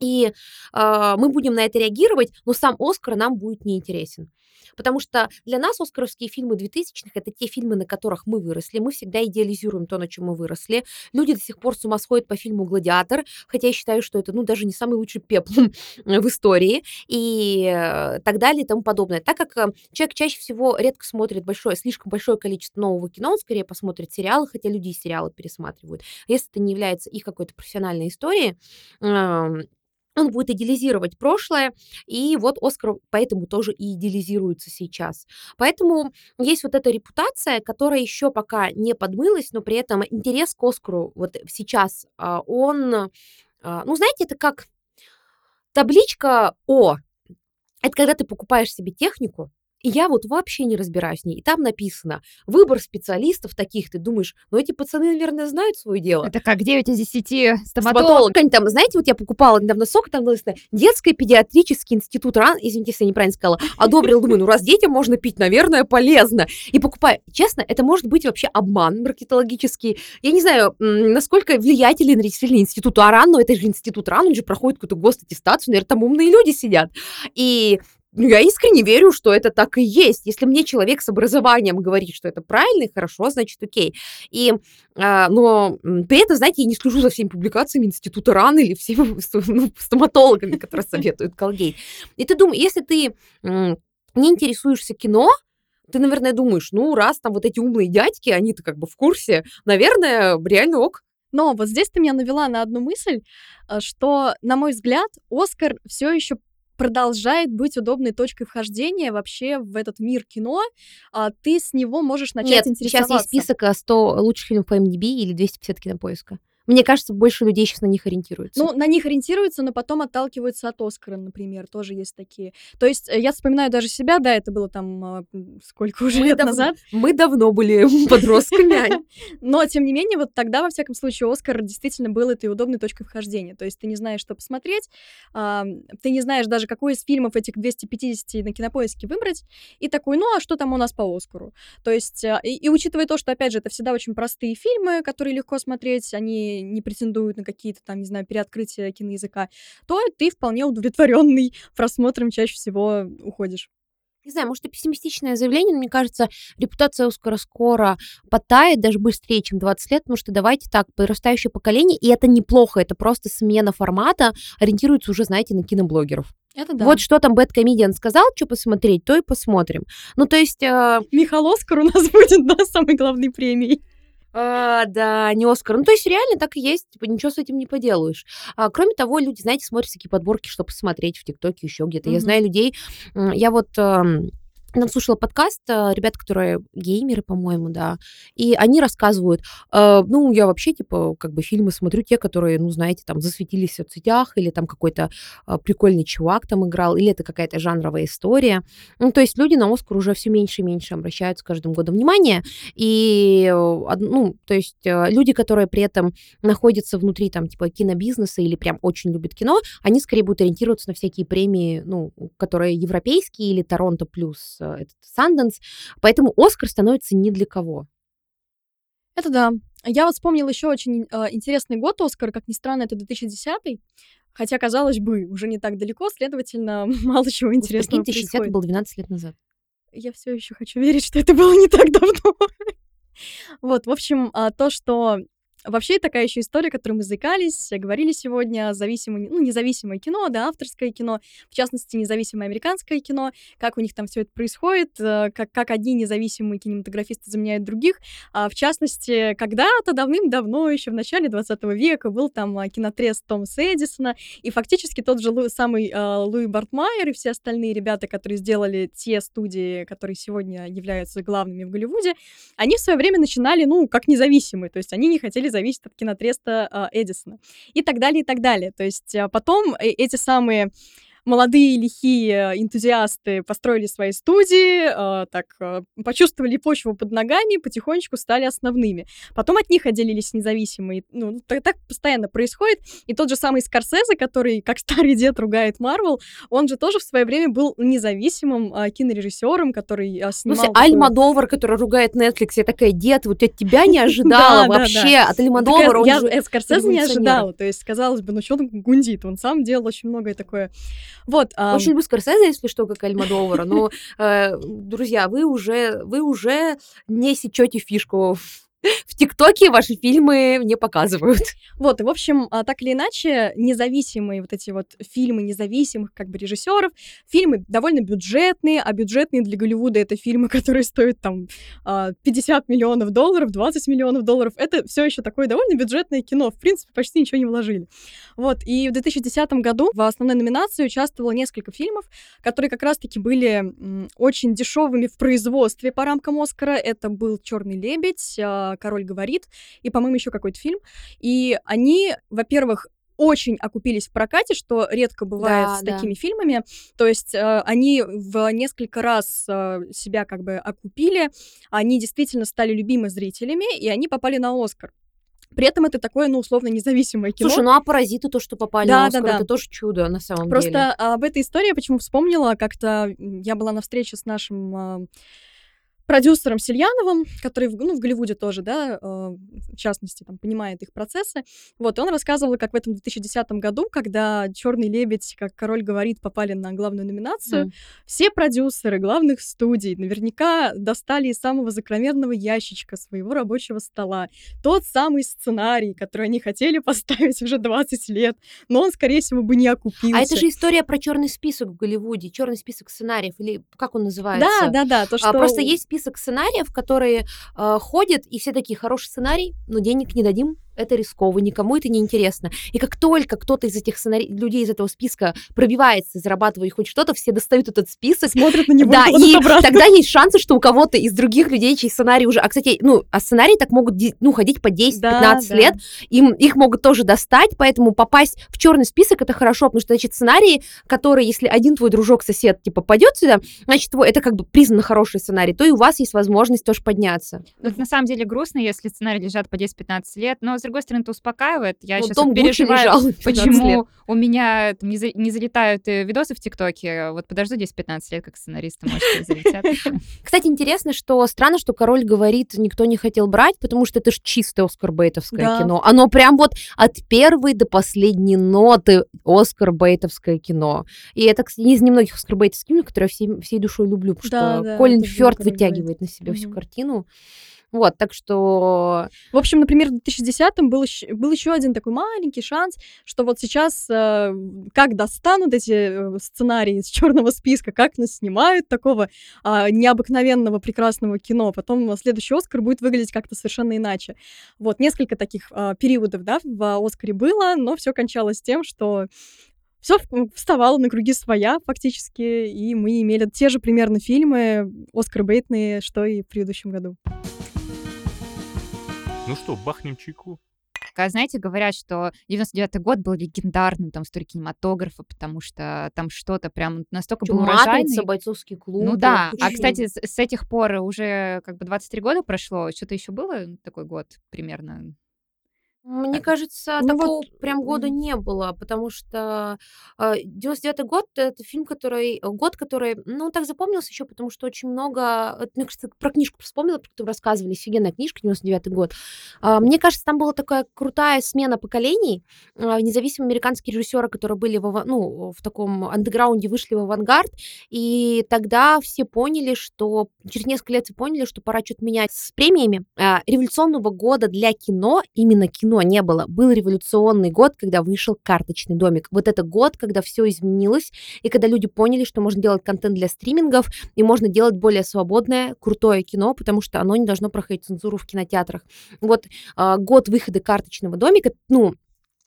и а, мы будем на это реагировать, но сам Оскар нам будет неинтересен. Потому что для нас оскаровские фильмы 2000-х это те фильмы, на которых мы выросли. Мы всегда идеализируем то, на чем мы выросли. Люди до сих пор с ума сходят по фильму «Гладиатор», хотя я считаю, что это ну, даже не самый лучший пеплум *laughs* в истории и э, так далее и тому подобное. Так как э, человек чаще всего редко смотрит большое, слишком большое количество нового кино, он скорее посмотрит сериалы, хотя люди и сериалы пересматривают. Если это не является их какой-то профессиональной историей, эм, он будет идеализировать прошлое, и вот Оскар поэтому тоже и идеализируется сейчас. Поэтому есть вот эта репутация, которая еще пока не подмылась, но при этом интерес к Оскару вот сейчас, а, он, а, ну, знаете, это как табличка О. Это когда ты покупаешь себе технику, и я вот вообще не разбираюсь в ней. И там написано выбор специалистов таких. Ты думаешь, ну эти пацаны, наверное, знают свое дело. Это как 9 из 10 стоматолог. Стоматолог. Они там, знаете, вот я покупала недавно сок, там написано детский педиатрический институт ран, извините, если я неправильно сказала, одобрил, думаю, ну раз детям можно пить, наверное, полезно. И покупаю. Честно, это может быть вообще обман маркетологический. Я не знаю, насколько влиятелен действительно институт АРАН, но это же институт РАН, он же проходит какую-то госаттестацию, наверное, там умные люди сидят. И ну, я искренне верю, что это так и есть. Если мне человек с образованием говорит, что это правильно и хорошо, значит, окей. И, а, но при этом, знаете, я не слежу за всеми публикациями Института РАН или всеми *laughs* ну, стоматологами, которые советуют Колгейт. И ты думаешь, если ты не интересуешься кино, ты, наверное, думаешь, ну, раз там вот эти умные дядьки, они-то как бы в курсе, наверное, реально ок. Но вот здесь ты меня навела на одну мысль, э, что, на мой взгляд, Оскар все еще продолжает быть удобной точкой вхождения вообще в этот мир кино. А ты с него можешь начать Нет, сейчас интересоваться. есть список а, 100 лучших фильмов по MDB или 250 кинопоиска. Мне кажется, больше людей сейчас на них ориентируются. Ну, на них ориентируются, но потом отталкиваются от Оскара, например, тоже есть такие. То есть э, я вспоминаю даже себя, да, это было там а, сколько уже Мы лет давно- назад, Мы давно были *laughs* подростками, *laughs* но тем не менее вот тогда во всяком случае Оскар действительно был этой удобной точкой вхождения. То есть ты не знаешь, что посмотреть, а, ты не знаешь даже, какой из фильмов этих 250 на кинопоиске выбрать, и такой, ну а что там у нас по Оскару? То есть а, и, и учитывая то, что опять же это всегда очень простые фильмы, которые легко смотреть, они не претендуют на какие-то там, не знаю, переоткрытия киноязыка, то ты вполне удовлетворенный просмотром чаще всего уходишь. Не знаю, может, это пессимистичное заявление, но мне кажется, репутация Оскара скоро потает даже быстрее, чем 20 лет, потому что давайте так, подрастающее поколение, и это неплохо, это просто смена формата, ориентируется уже, знаете, на киноблогеров. Это да. Вот что там Бэт Комедиан сказал, что посмотреть, то и посмотрим. Ну, то есть... э, Михаил Оскар у нас *laughs* будет, да, самой главной премией. А, да, не Оскар. Ну, то есть реально так и есть, типа, ничего с этим не поделаешь. А, кроме того, люди, знаете, смотрят всякие подборки, чтобы посмотреть в ТикТоке, еще где-то. Я Мгм. знаю людей, я вот там слушала подкаст, э, ребят, которые геймеры, по-моему, да, и они рассказывают, э, ну, я вообще, типа, как бы фильмы смотрю те, которые, ну, знаете, там, засветились в соцсетях, или там какой-то э, прикольный чувак там играл, или это какая-то жанровая история. Ну, то есть люди на Оскар уже все меньше и меньше обращают с каждым годом внимание, и, э, ну, то есть э, люди, которые при этом находятся внутри, там, типа, кинобизнеса или прям очень любят кино, они скорее будут ориентироваться на всякие премии, ну, которые европейские или Торонто плюс этот Санденс. Поэтому Оскар становится ни для кого. Это да. Я вот вспомнила еще очень э, интересный год Оскар, как ни странно, это 2010 Хотя, казалось бы, уже не так далеко, следовательно, *laughs* мало чего интересного Прикиньте, 60 происходит. было 12 лет назад. Я все еще хочу верить, что это было не так давно. *laughs* Вот, в общем, а, то, что Вообще такая еще история, которую мы заикались, говорили сегодня, зависимое, ну, независимое кино, да, авторское кино, в частности, независимое американское кино, как у них там все это происходит, э, как, как одни независимые кинематографисты заменяют других. А, в частности, когда-то давным-давно, еще в начале 20 века, был там а, кинотрес Томаса Эдисона, и фактически тот же Лу, самый а, Луи Бартмайер и все остальные ребята, которые сделали те студии, которые сегодня являются главными в Голливуде, они в свое время начинали, ну, как независимые, то есть они не хотели зависеть от кинотреста э, Эдисона и так далее, и так далее. То есть э, потом э, эти самые молодые лихие энтузиасты построили свои студии, э, так э, почувствовали почву под ногами, потихонечку стали основными. Потом от них отделились независимые. Ну, так, так постоянно происходит. И тот же самый Скорсезе, который, как старый дед, ругает Марвел, он же тоже в свое время был независимым э, кинорежиссером, который э, снимал... Слушай, Альмадовар, который ругает Netflix, я такая, дед, вот я тебя не *laughs* ожидала вообще от Альмадовара. Я Скорсезе не ожидала. То есть, казалось бы, ну что он гундит? Он сам делал очень многое такое вот. А... Очень люблю Скорсезе, если что, как Альмадовара, но, э, друзья, вы уже, вы уже не сечете фишку в ТикТоке ваши фильмы не показывают. Вот, и, в общем, а, так или иначе, независимые вот эти вот фильмы независимых как бы режиссеров, фильмы довольно бюджетные, а бюджетные для Голливуда это фильмы, которые стоят там 50 а, миллионов долларов, 20 миллионов долларов. Это все еще такое довольно бюджетное кино. В принципе, почти ничего не вложили. Вот, и в 2010 году в основной номинации участвовало несколько фильмов, которые как раз-таки были очень дешевыми в производстве по рамкам Оскара. Это был Черный лебедь, а, «Король говорит», и, по-моему, еще какой-то фильм. И они, во-первых, очень окупились в прокате, что редко бывает да, с да. такими фильмами. То есть э, они в несколько раз э, себя как бы окупили, они действительно стали любимы зрителями, и они попали на Оскар. При этом это такое, ну, условно, независимое кино. Слушай, ну а «Паразиты», то, что попали да, на Оскар, да, да. это тоже чудо на самом Просто деле. Просто об этой истории я почему вспомнила, как-то я была на встрече с нашим а, продюсером Сельяновым, который ну, в Голливуде тоже, да, э, в частности, там, понимает их процессы. Вот, и он рассказывал, как в этом 2010 году, когда Черный лебедь, как король говорит, попали на главную номинацию, mm. все продюсеры главных студий наверняка достали из самого закромерного ящичка своего рабочего стола тот самый сценарий, который они хотели *laughs* поставить уже 20 лет, но он, скорее всего, бы не окупился. А это же история про черный список в Голливуде, черный список сценариев, или как он называется? Да, да, да. То, что... а, просто есть список список сценариев, которые э, ходят, и все такие, хороший сценарий, но денег не дадим, это рисково, никому это не интересно. И как только кто-то из этих сценари... людей из этого списка пробивается, зарабатывает хоть что-то, все достают этот список. Смотрят на него. Да, и обратно. тогда есть шансы, что у кого-то из других людей, чей сценарий уже... А, кстати, ну, а сценарии так могут ну, ходить по 10-15 да, да. лет, им, их могут тоже достать, поэтому попасть в черный список это хорошо, потому что, значит, сценарии, которые, если один твой дружок-сосед, типа, пойдет сюда, значит, твой, это как бы признанно хороший сценарий, то и у вас есть возможность тоже подняться. Ну, это на самом деле грустно, если сценарии лежат по 10-15 лет, но, с другой стороны, это успокаивает. Я сейчас вот переживаю, лежал почему у меня там, не, за, не залетают э, видосы в ТикТоке. Вот подожду 10-15 лет, как сценариста, может, залетят. *laughs* Кстати, интересно, что странно, что «Король говорит» никто не хотел брать, потому что это же чистое Оскар Бейтовское да. кино. Оно прям вот от первой до последней ноты Оскар Бейтовское кино. И это, кстати, из немногих Оскар Бейтовских кино, которые я всей, всей душой люблю, потому да, что да, Колин Фёрд вытягивает на себя mm-hmm. всю картину. Вот, так что... В общем, например, в 2010-м был, был еще один такой маленький шанс, что вот сейчас э, как достанут эти э, сценарии из *laughs* черного списка, как нас снимают такого э, необыкновенного прекрасного кино, потом следующий Оскар будет выглядеть как-то совершенно иначе. Вот, несколько таких э, периодов, да, в Оскаре было, но все кончалось тем, что все вставало на круги своя фактически, и мы имели те же примерно фильмы Оскар Бейтные, что и в предыдущем году. Ну что, бахнем чайку? А знаете, говорят, что 99-й год был легендарным там в истории кинематографа, потому что там что-то прям настолько Чё, было урожайный. Матрица, бойцовский клуб. Ну да, а, кстати, с, с этих пор уже как бы 23 года прошло, что-то еще было такой год примерно? Мне кажется, Ну такого вот, прям года м, не было, потому что э, 99 год это фильм, который э, год, который, ну, так запомнился еще, потому что очень много, вот мне кажется, про книжку вспомнила, про которую рассказывали, офигенная книжка, 99 год. А, Мне кажется, там была такая крутая смена поколений, а, независимые американские режиссеры, которые были в, ава- ну, в таком андеграунде, вышли в авангард, и тогда все поняли, что через несколько лет все поняли, что пора что-то менять с премиями. А, Революционного года для кино, именно кино не было. Был революционный год, когда вышел «Карточный домик». Вот это год, когда все изменилось, и когда люди поняли, что можно делать контент для стримингов, и можно делать более свободное, крутое кино, потому что оно не должно проходить цензуру в кинотеатрах. Вот а, год выхода «Карточного домика», ну,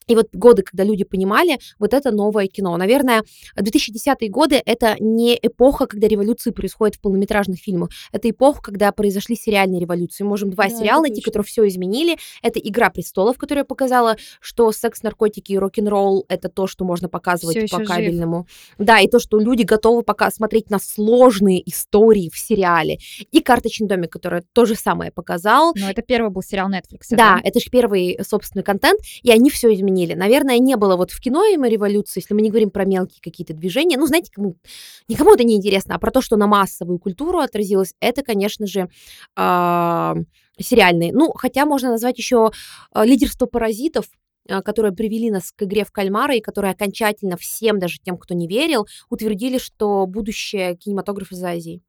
и вот годы, когда люди понимали, вот это новое кино. Наверное, 2010-е годы — это не эпоха, когда революции происходят в полнометражных фильмах. Это эпоха, когда произошли сериальные революции. Можем два Да, сериала найти, которые все изменили. Это «Игра престолов», которая показала, что секс, наркотики и рок-н-ролл — это то, что можно показывать Всё по ещё жив. кабельному. Да, и то, что люди готовы пока смотреть на сложные истории в сериале. И «Карточный домик», который то же самое показал. Ну, это первый был сериал Netflix. Да, это же первый собственный контент, и они все изменили. Наверное, не было вот в кино има революции, если мы не говорим про мелкие какие-то движения. Ну, знаете, кому, никому это не интересно, а про то, что на массовую культуру отразилось, это, конечно же, а, сериальные. Ну, хотя можно назвать еще а, лидерство паразитов, а, которые привели нас к игре в кальмара и которые окончательно всем, даже тем, кто не верил, утвердили, что будущее кинематографа за Азией.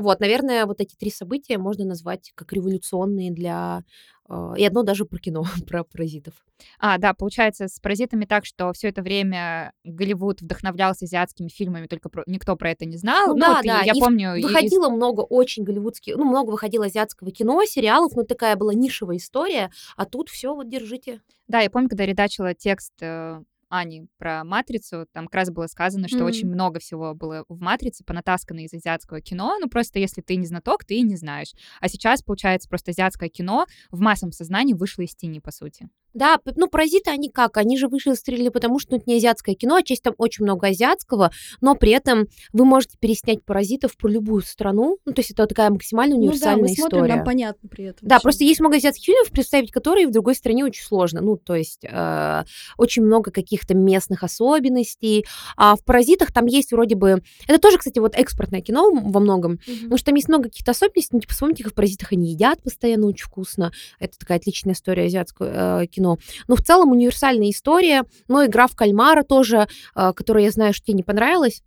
Вот, наверное, вот эти три события можно назвать как революционные для... э, И одно даже про кино, *laughs* про паразитов. А, да, получается, с «Паразитами» так, что все это время Голливуд вдохновлялся азиатскими фильмами, только про- никто про это не знал. Ну Ну, да, вот и да, я и помню... и- Выходило много очень голливудских, ну, много выходило азиатского кино, сериалов, но такая была нишевая история, а тут все, вот держите. Да, я помню, когда редачила текст э, Ани про «Матрицу», там как раз было сказано, что Мгм. очень много всего было в «Матрице», понатаскано из азиатского кино, ну просто если ты не знаток, ты и не знаешь. А сейчас, получается, просто азиатское кино в массовом сознании вышло из тени, по сути. Да, ну, паразиты, они как? Они же выстрелили, потому что ну, это не азиатское кино, а часть там очень много азиатского, но при этом вы можете переснять паразитов про любую страну. Ну, то есть это такая максимально Ну да, универсальная мы смотрим, история. нам понятно при этом. Да, всё. просто есть много азиатских фильмов, представить которые в другой стране очень сложно. Ну, то есть э, очень много каких-то местных особенностей. А в «Паразитах» там есть вроде бы... Это тоже, кстати, вот экспортное кино во многом, Мгм. потому что там есть много каких-то особенностей. Ну, типа, вспомните, как в «Паразитах» они едят постоянно очень вкусно. Это такая отличная история азиатского э, кино. Но в целом универсальная история. Но игра в кальмара тоже, э, которая, я знаю, что тебе не понравилась.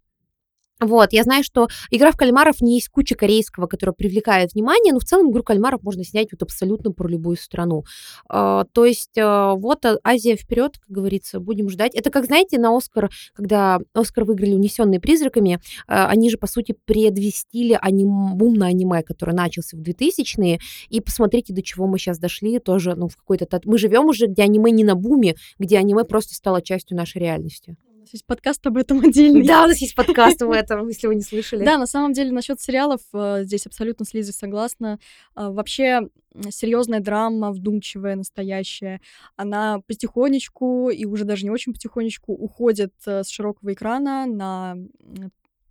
Вот, я знаю, что игра в кальмаров не есть куча корейского, которая привлекает внимание, но в целом игру кальмаров можно снять вот абсолютно про любую страну. А, то есть а, вот а, Азия вперед, как говорится, будем ждать. Это как, знаете, на Оскар, когда Оскар выиграли «Унесенные призраками», а, они же, по сути, предвестили аним... бум на аниме, который начался в 2000-е, и посмотрите, до чего мы сейчас дошли, тоже, ну, в какой-то... Мы живем уже, где аниме не на буме, где аниме просто стало частью нашей реальности. Нас есть подкаст об этом отдельный. Да, у нас есть подкаст об *laughs* этом, если вы не слышали. Да, на самом деле насчет сериалов э, здесь абсолютно с Лизой согласна. А, Вообще серьезная драма, вдумчивая, настоящая, она потихонечку и уже даже не очень потихонечку уходит э, с широкого экрана на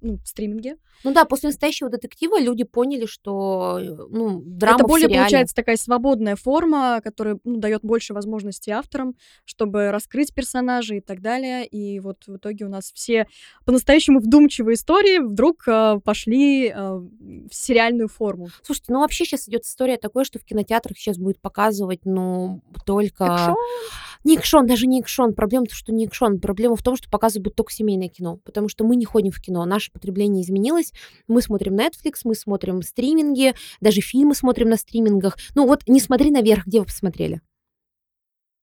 ну, стриминге. Ну да, после настоящего детектива люди поняли, что э, ну, драма Это в более, получается, такая свободная форма, которая ну, дает больше возможностей авторам, чтобы раскрыть персонажей и так далее. И вот в итоге у нас все по-настоящему вдумчивые истории вдруг э, пошли э, в сериальную форму. Слушайте, ну вообще сейчас идет история такой, что в кинотеатрах сейчас будет показывать, ну, только... Экшон? Не экшон, даже не экшон. Проблема в том, что не экшон. Проблема в том, что показывают только семейное кино, потому что мы не ходим в кино. Потребление изменилось. Мы смотрим Netflix, мы смотрим стриминги, даже фильмы смотрим на стримингах. Ну вот не смотри наверх, где вы посмотрели?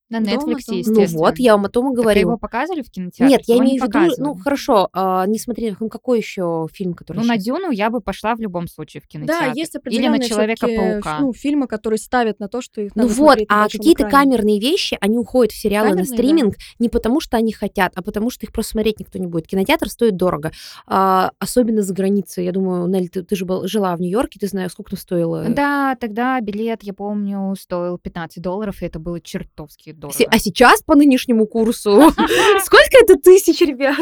На Netflix, дома. естественно. Ну вот, я вам о том и Так говорю. его показывали в кинотеатре? Нет, я Его не имею в виду, ну хорошо, а, не смотри, ну какой еще фильм, который Ну, на щас- Дюну я бы пошла в любом случае в кинотеатр. Да, есть Или на определенные Человека-паука. Ну, фильмы, которые ставят на то, что их Ну вот, на а какие-то экране. камерные вещи, они уходят в сериалы Камерные, на да. стриминг не потому, что они хотят, а потому, что их просто смотреть никто не будет. Кинотеатр стоит дорого, а, особенно за границей. Я думаю, Нель, ты, ты же был- жила в Нью-Йорке, ты знаешь, сколько там стоило. Да, тогда билет, я помню, стоил 15 долларов, и это было чертовски дорого. А сейчас по нынешнему курсу *laughs* *laughs* сколько это тысяч, ребят?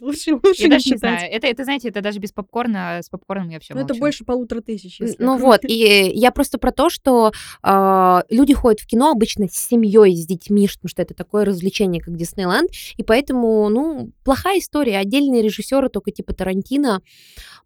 Лучше, лучше Я не даже не считать. знаю. Это, это, знаете, это даже без попкорна. С попкорном я вообще Ну, это больше полутора тысяч. Ну вот, и я просто про то, что а, люди ходят в кино обычно с семьей, с детьми, потому что это такое развлечение, как Диснейленд, и поэтому, ну, плохая история. Отдельные режиссеры, только типа Тарантино,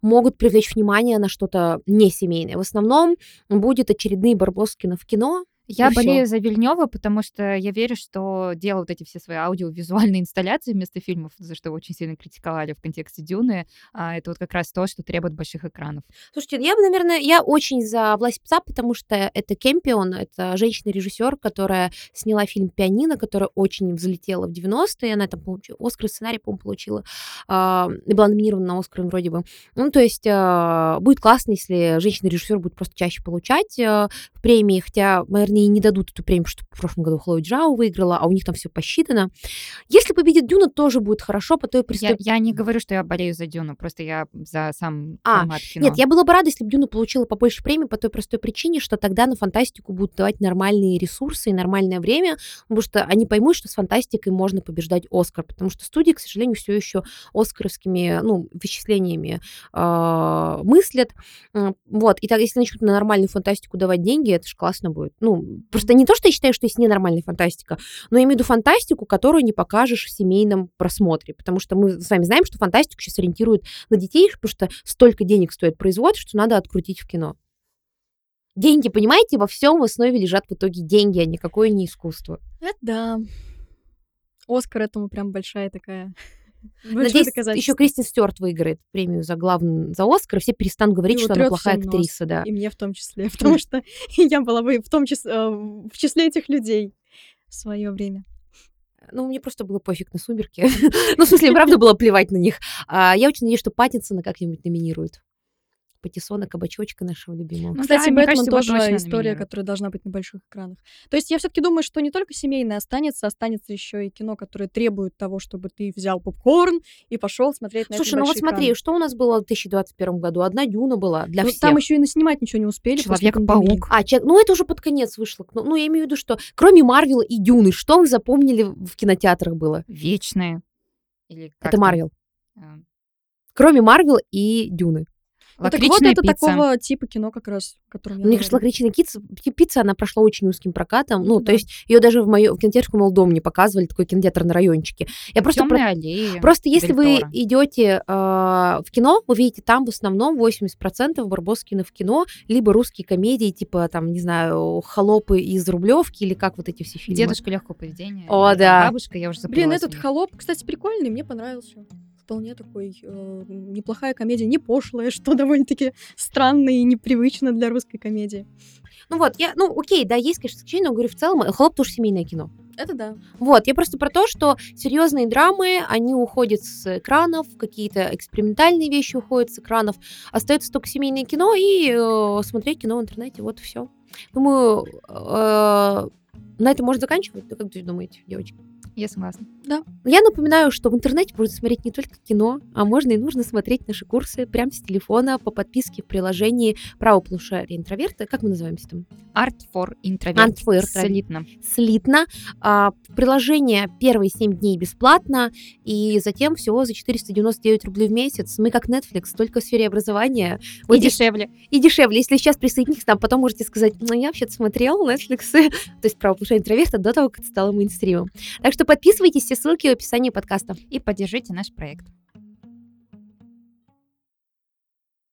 могут привлечь внимание на что-то не семейное. В основном будет очередные Барбоскины в кино. Я и всё. болею за Вильнева, потому что я верю, что делал вот эти все свои аудиовизуальные инсталляции вместо фильмов, за что очень сильно критиковали в контексте Дюны. А это вот как раз то, что требует больших экранов. Слушайте, я бы, наверное, я очень за «Власть пса», потому что это Кемпион, это женщина-режиссер, которая сняла фильм «Пианино», которая очень взлетела в 90-е, она там получила Оскар, сценарий, по-моему, получила, а, и была номинирована на Оскар вроде бы. Ну, то есть а, будет классно, если женщина-режиссер будет просто чаще получать а, премии, хотя, наверное, и не дадут эту премию, что в прошлом году Хлоя Джао выиграла, а у них там все посчитано. Если победит Дюна, тоже будет хорошо, по той Я, преступ... я не говорю, что я болею за Дюну, просто я за сам А, формат кино. Нет, я была бы рада, если бы Дюна получила побольше премий по той простой причине, что тогда на фантастику будут давать нормальные ресурсы и нормальное время, потому что они поймут, что с фантастикой можно побеждать Оскар, потому что студии, к сожалению, все еще оскаровскими ну, вычислениями а, мыслят. Вот, и так, если начнут на нормальную фантастику давать деньги, это же классно будет. Ну, просто не то, что я считаю, что есть ненормальная фантастика, но я имею в виду фантастику, которую не покажешь в семейном просмотре, потому что мы с вами знаем, что фантастику сейчас ориентируют на детей, потому что столько денег стоит производство, что надо открутить в кино. Деньги, понимаете, во всем в основе лежат в итоге деньги, а никакое не искусство. Это да. Оскар этому прям большая такая... большое Надеюсь, еще Кристин Стюарт выиграет премию за главный за Оскар, и все перестанут говорить, И что она плохая нос. актриса, да. И мне в том числе, *laughs* потому что *laughs* я была бы в том числе, э, в числе этих людей в свое время. Ну, мне просто было пофиг на «Сумерки». *laughs* ну, в смысле, правда было плевать на них. А, я очень надеюсь, что Паттинсона как-нибудь номинируют. Патиссона, кабачочка нашего любимого. Ну Кстати, да, Бэтмен кажется, тоже история, которая должна быть на больших экранах. То есть я все-таки думаю, что не только семейное останется, останется еще и кино, которое требует того, чтобы ты взял попкорн и пошел смотреть на Слушай, ну вот смотри, экраны. что у нас было в 2021 году? Одна Дюна была для Ну, всех. там еще и наснимать ничего не успели. Человек-паук. А, человек- ну это уже под конец вышло. Ну, ну, я имею в виду, что кроме Марвела и Дюны, что вы запомнили в кинотеатрах было? Вечные. Или как это Марвел. э, Кроме Марвел и Дюны. Ну, так вот это пицца. такого типа кино как раз, я Мне кажется, лакричная пицца, пицца, она прошла очень узким прокатом. Ну, Ну то да. есть ее даже в моем в моем доме не показывали, такой кинотеатр на райончике. Я просто про- аллеи. Просто если Дель вы идете э, в кино, вы видите там в основном 80% Барбоскины в кино, либо русские комедии, типа там, не знаю, холопы из Рублевки или как вот эти все фильмы. Дедушка легкого поведения. О, да. Бабушка, я уже Блин, запуталась в этот холоп, кстати, прикольный, мне понравился. Вполне такой э, неплохая комедия, не пошлая, *laughs* что довольно-таки странно и непривычно для русской комедии. Ну вот, я, ну окей, да, есть, конечно, исключения, но говорю, в целом, холоп тоже семейное кино. Это да. Вот, я просто про то, что серьезные драмы, они уходят с экранов, какие-то экспериментальные вещи уходят с экранов, остается только семейное кино и э, смотреть кино в интернете, вот и все. Думаю, э, на этом можно заканчивать. Да как вы думаете, девочки? Я согласна. Я напоминаю, что в интернете можно смотреть не только кино, а можно и нужно смотреть наши курсы прямо с телефона по подписке в приложении «Право полушария интроверта». Как мы называемся там? Art for Introvert. Art for Introvert. Солидно. Слитно. А, приложение первые 7 дней бесплатно, и затем всего за 499 рублей в месяц. Мы как Netflix, только в сфере образования. И Вот здесь- дешевле. и дешевле. Если сейчас присоединитесь к нам, потом можете сказать, ну, я вообще-то смотрел Netflix, *laughs* то есть «Право полушария интроверта» до того, как это стало мейнстримом. Так что подписывайтесь, все ссылки в описании подкаста. И поддержите наш проект.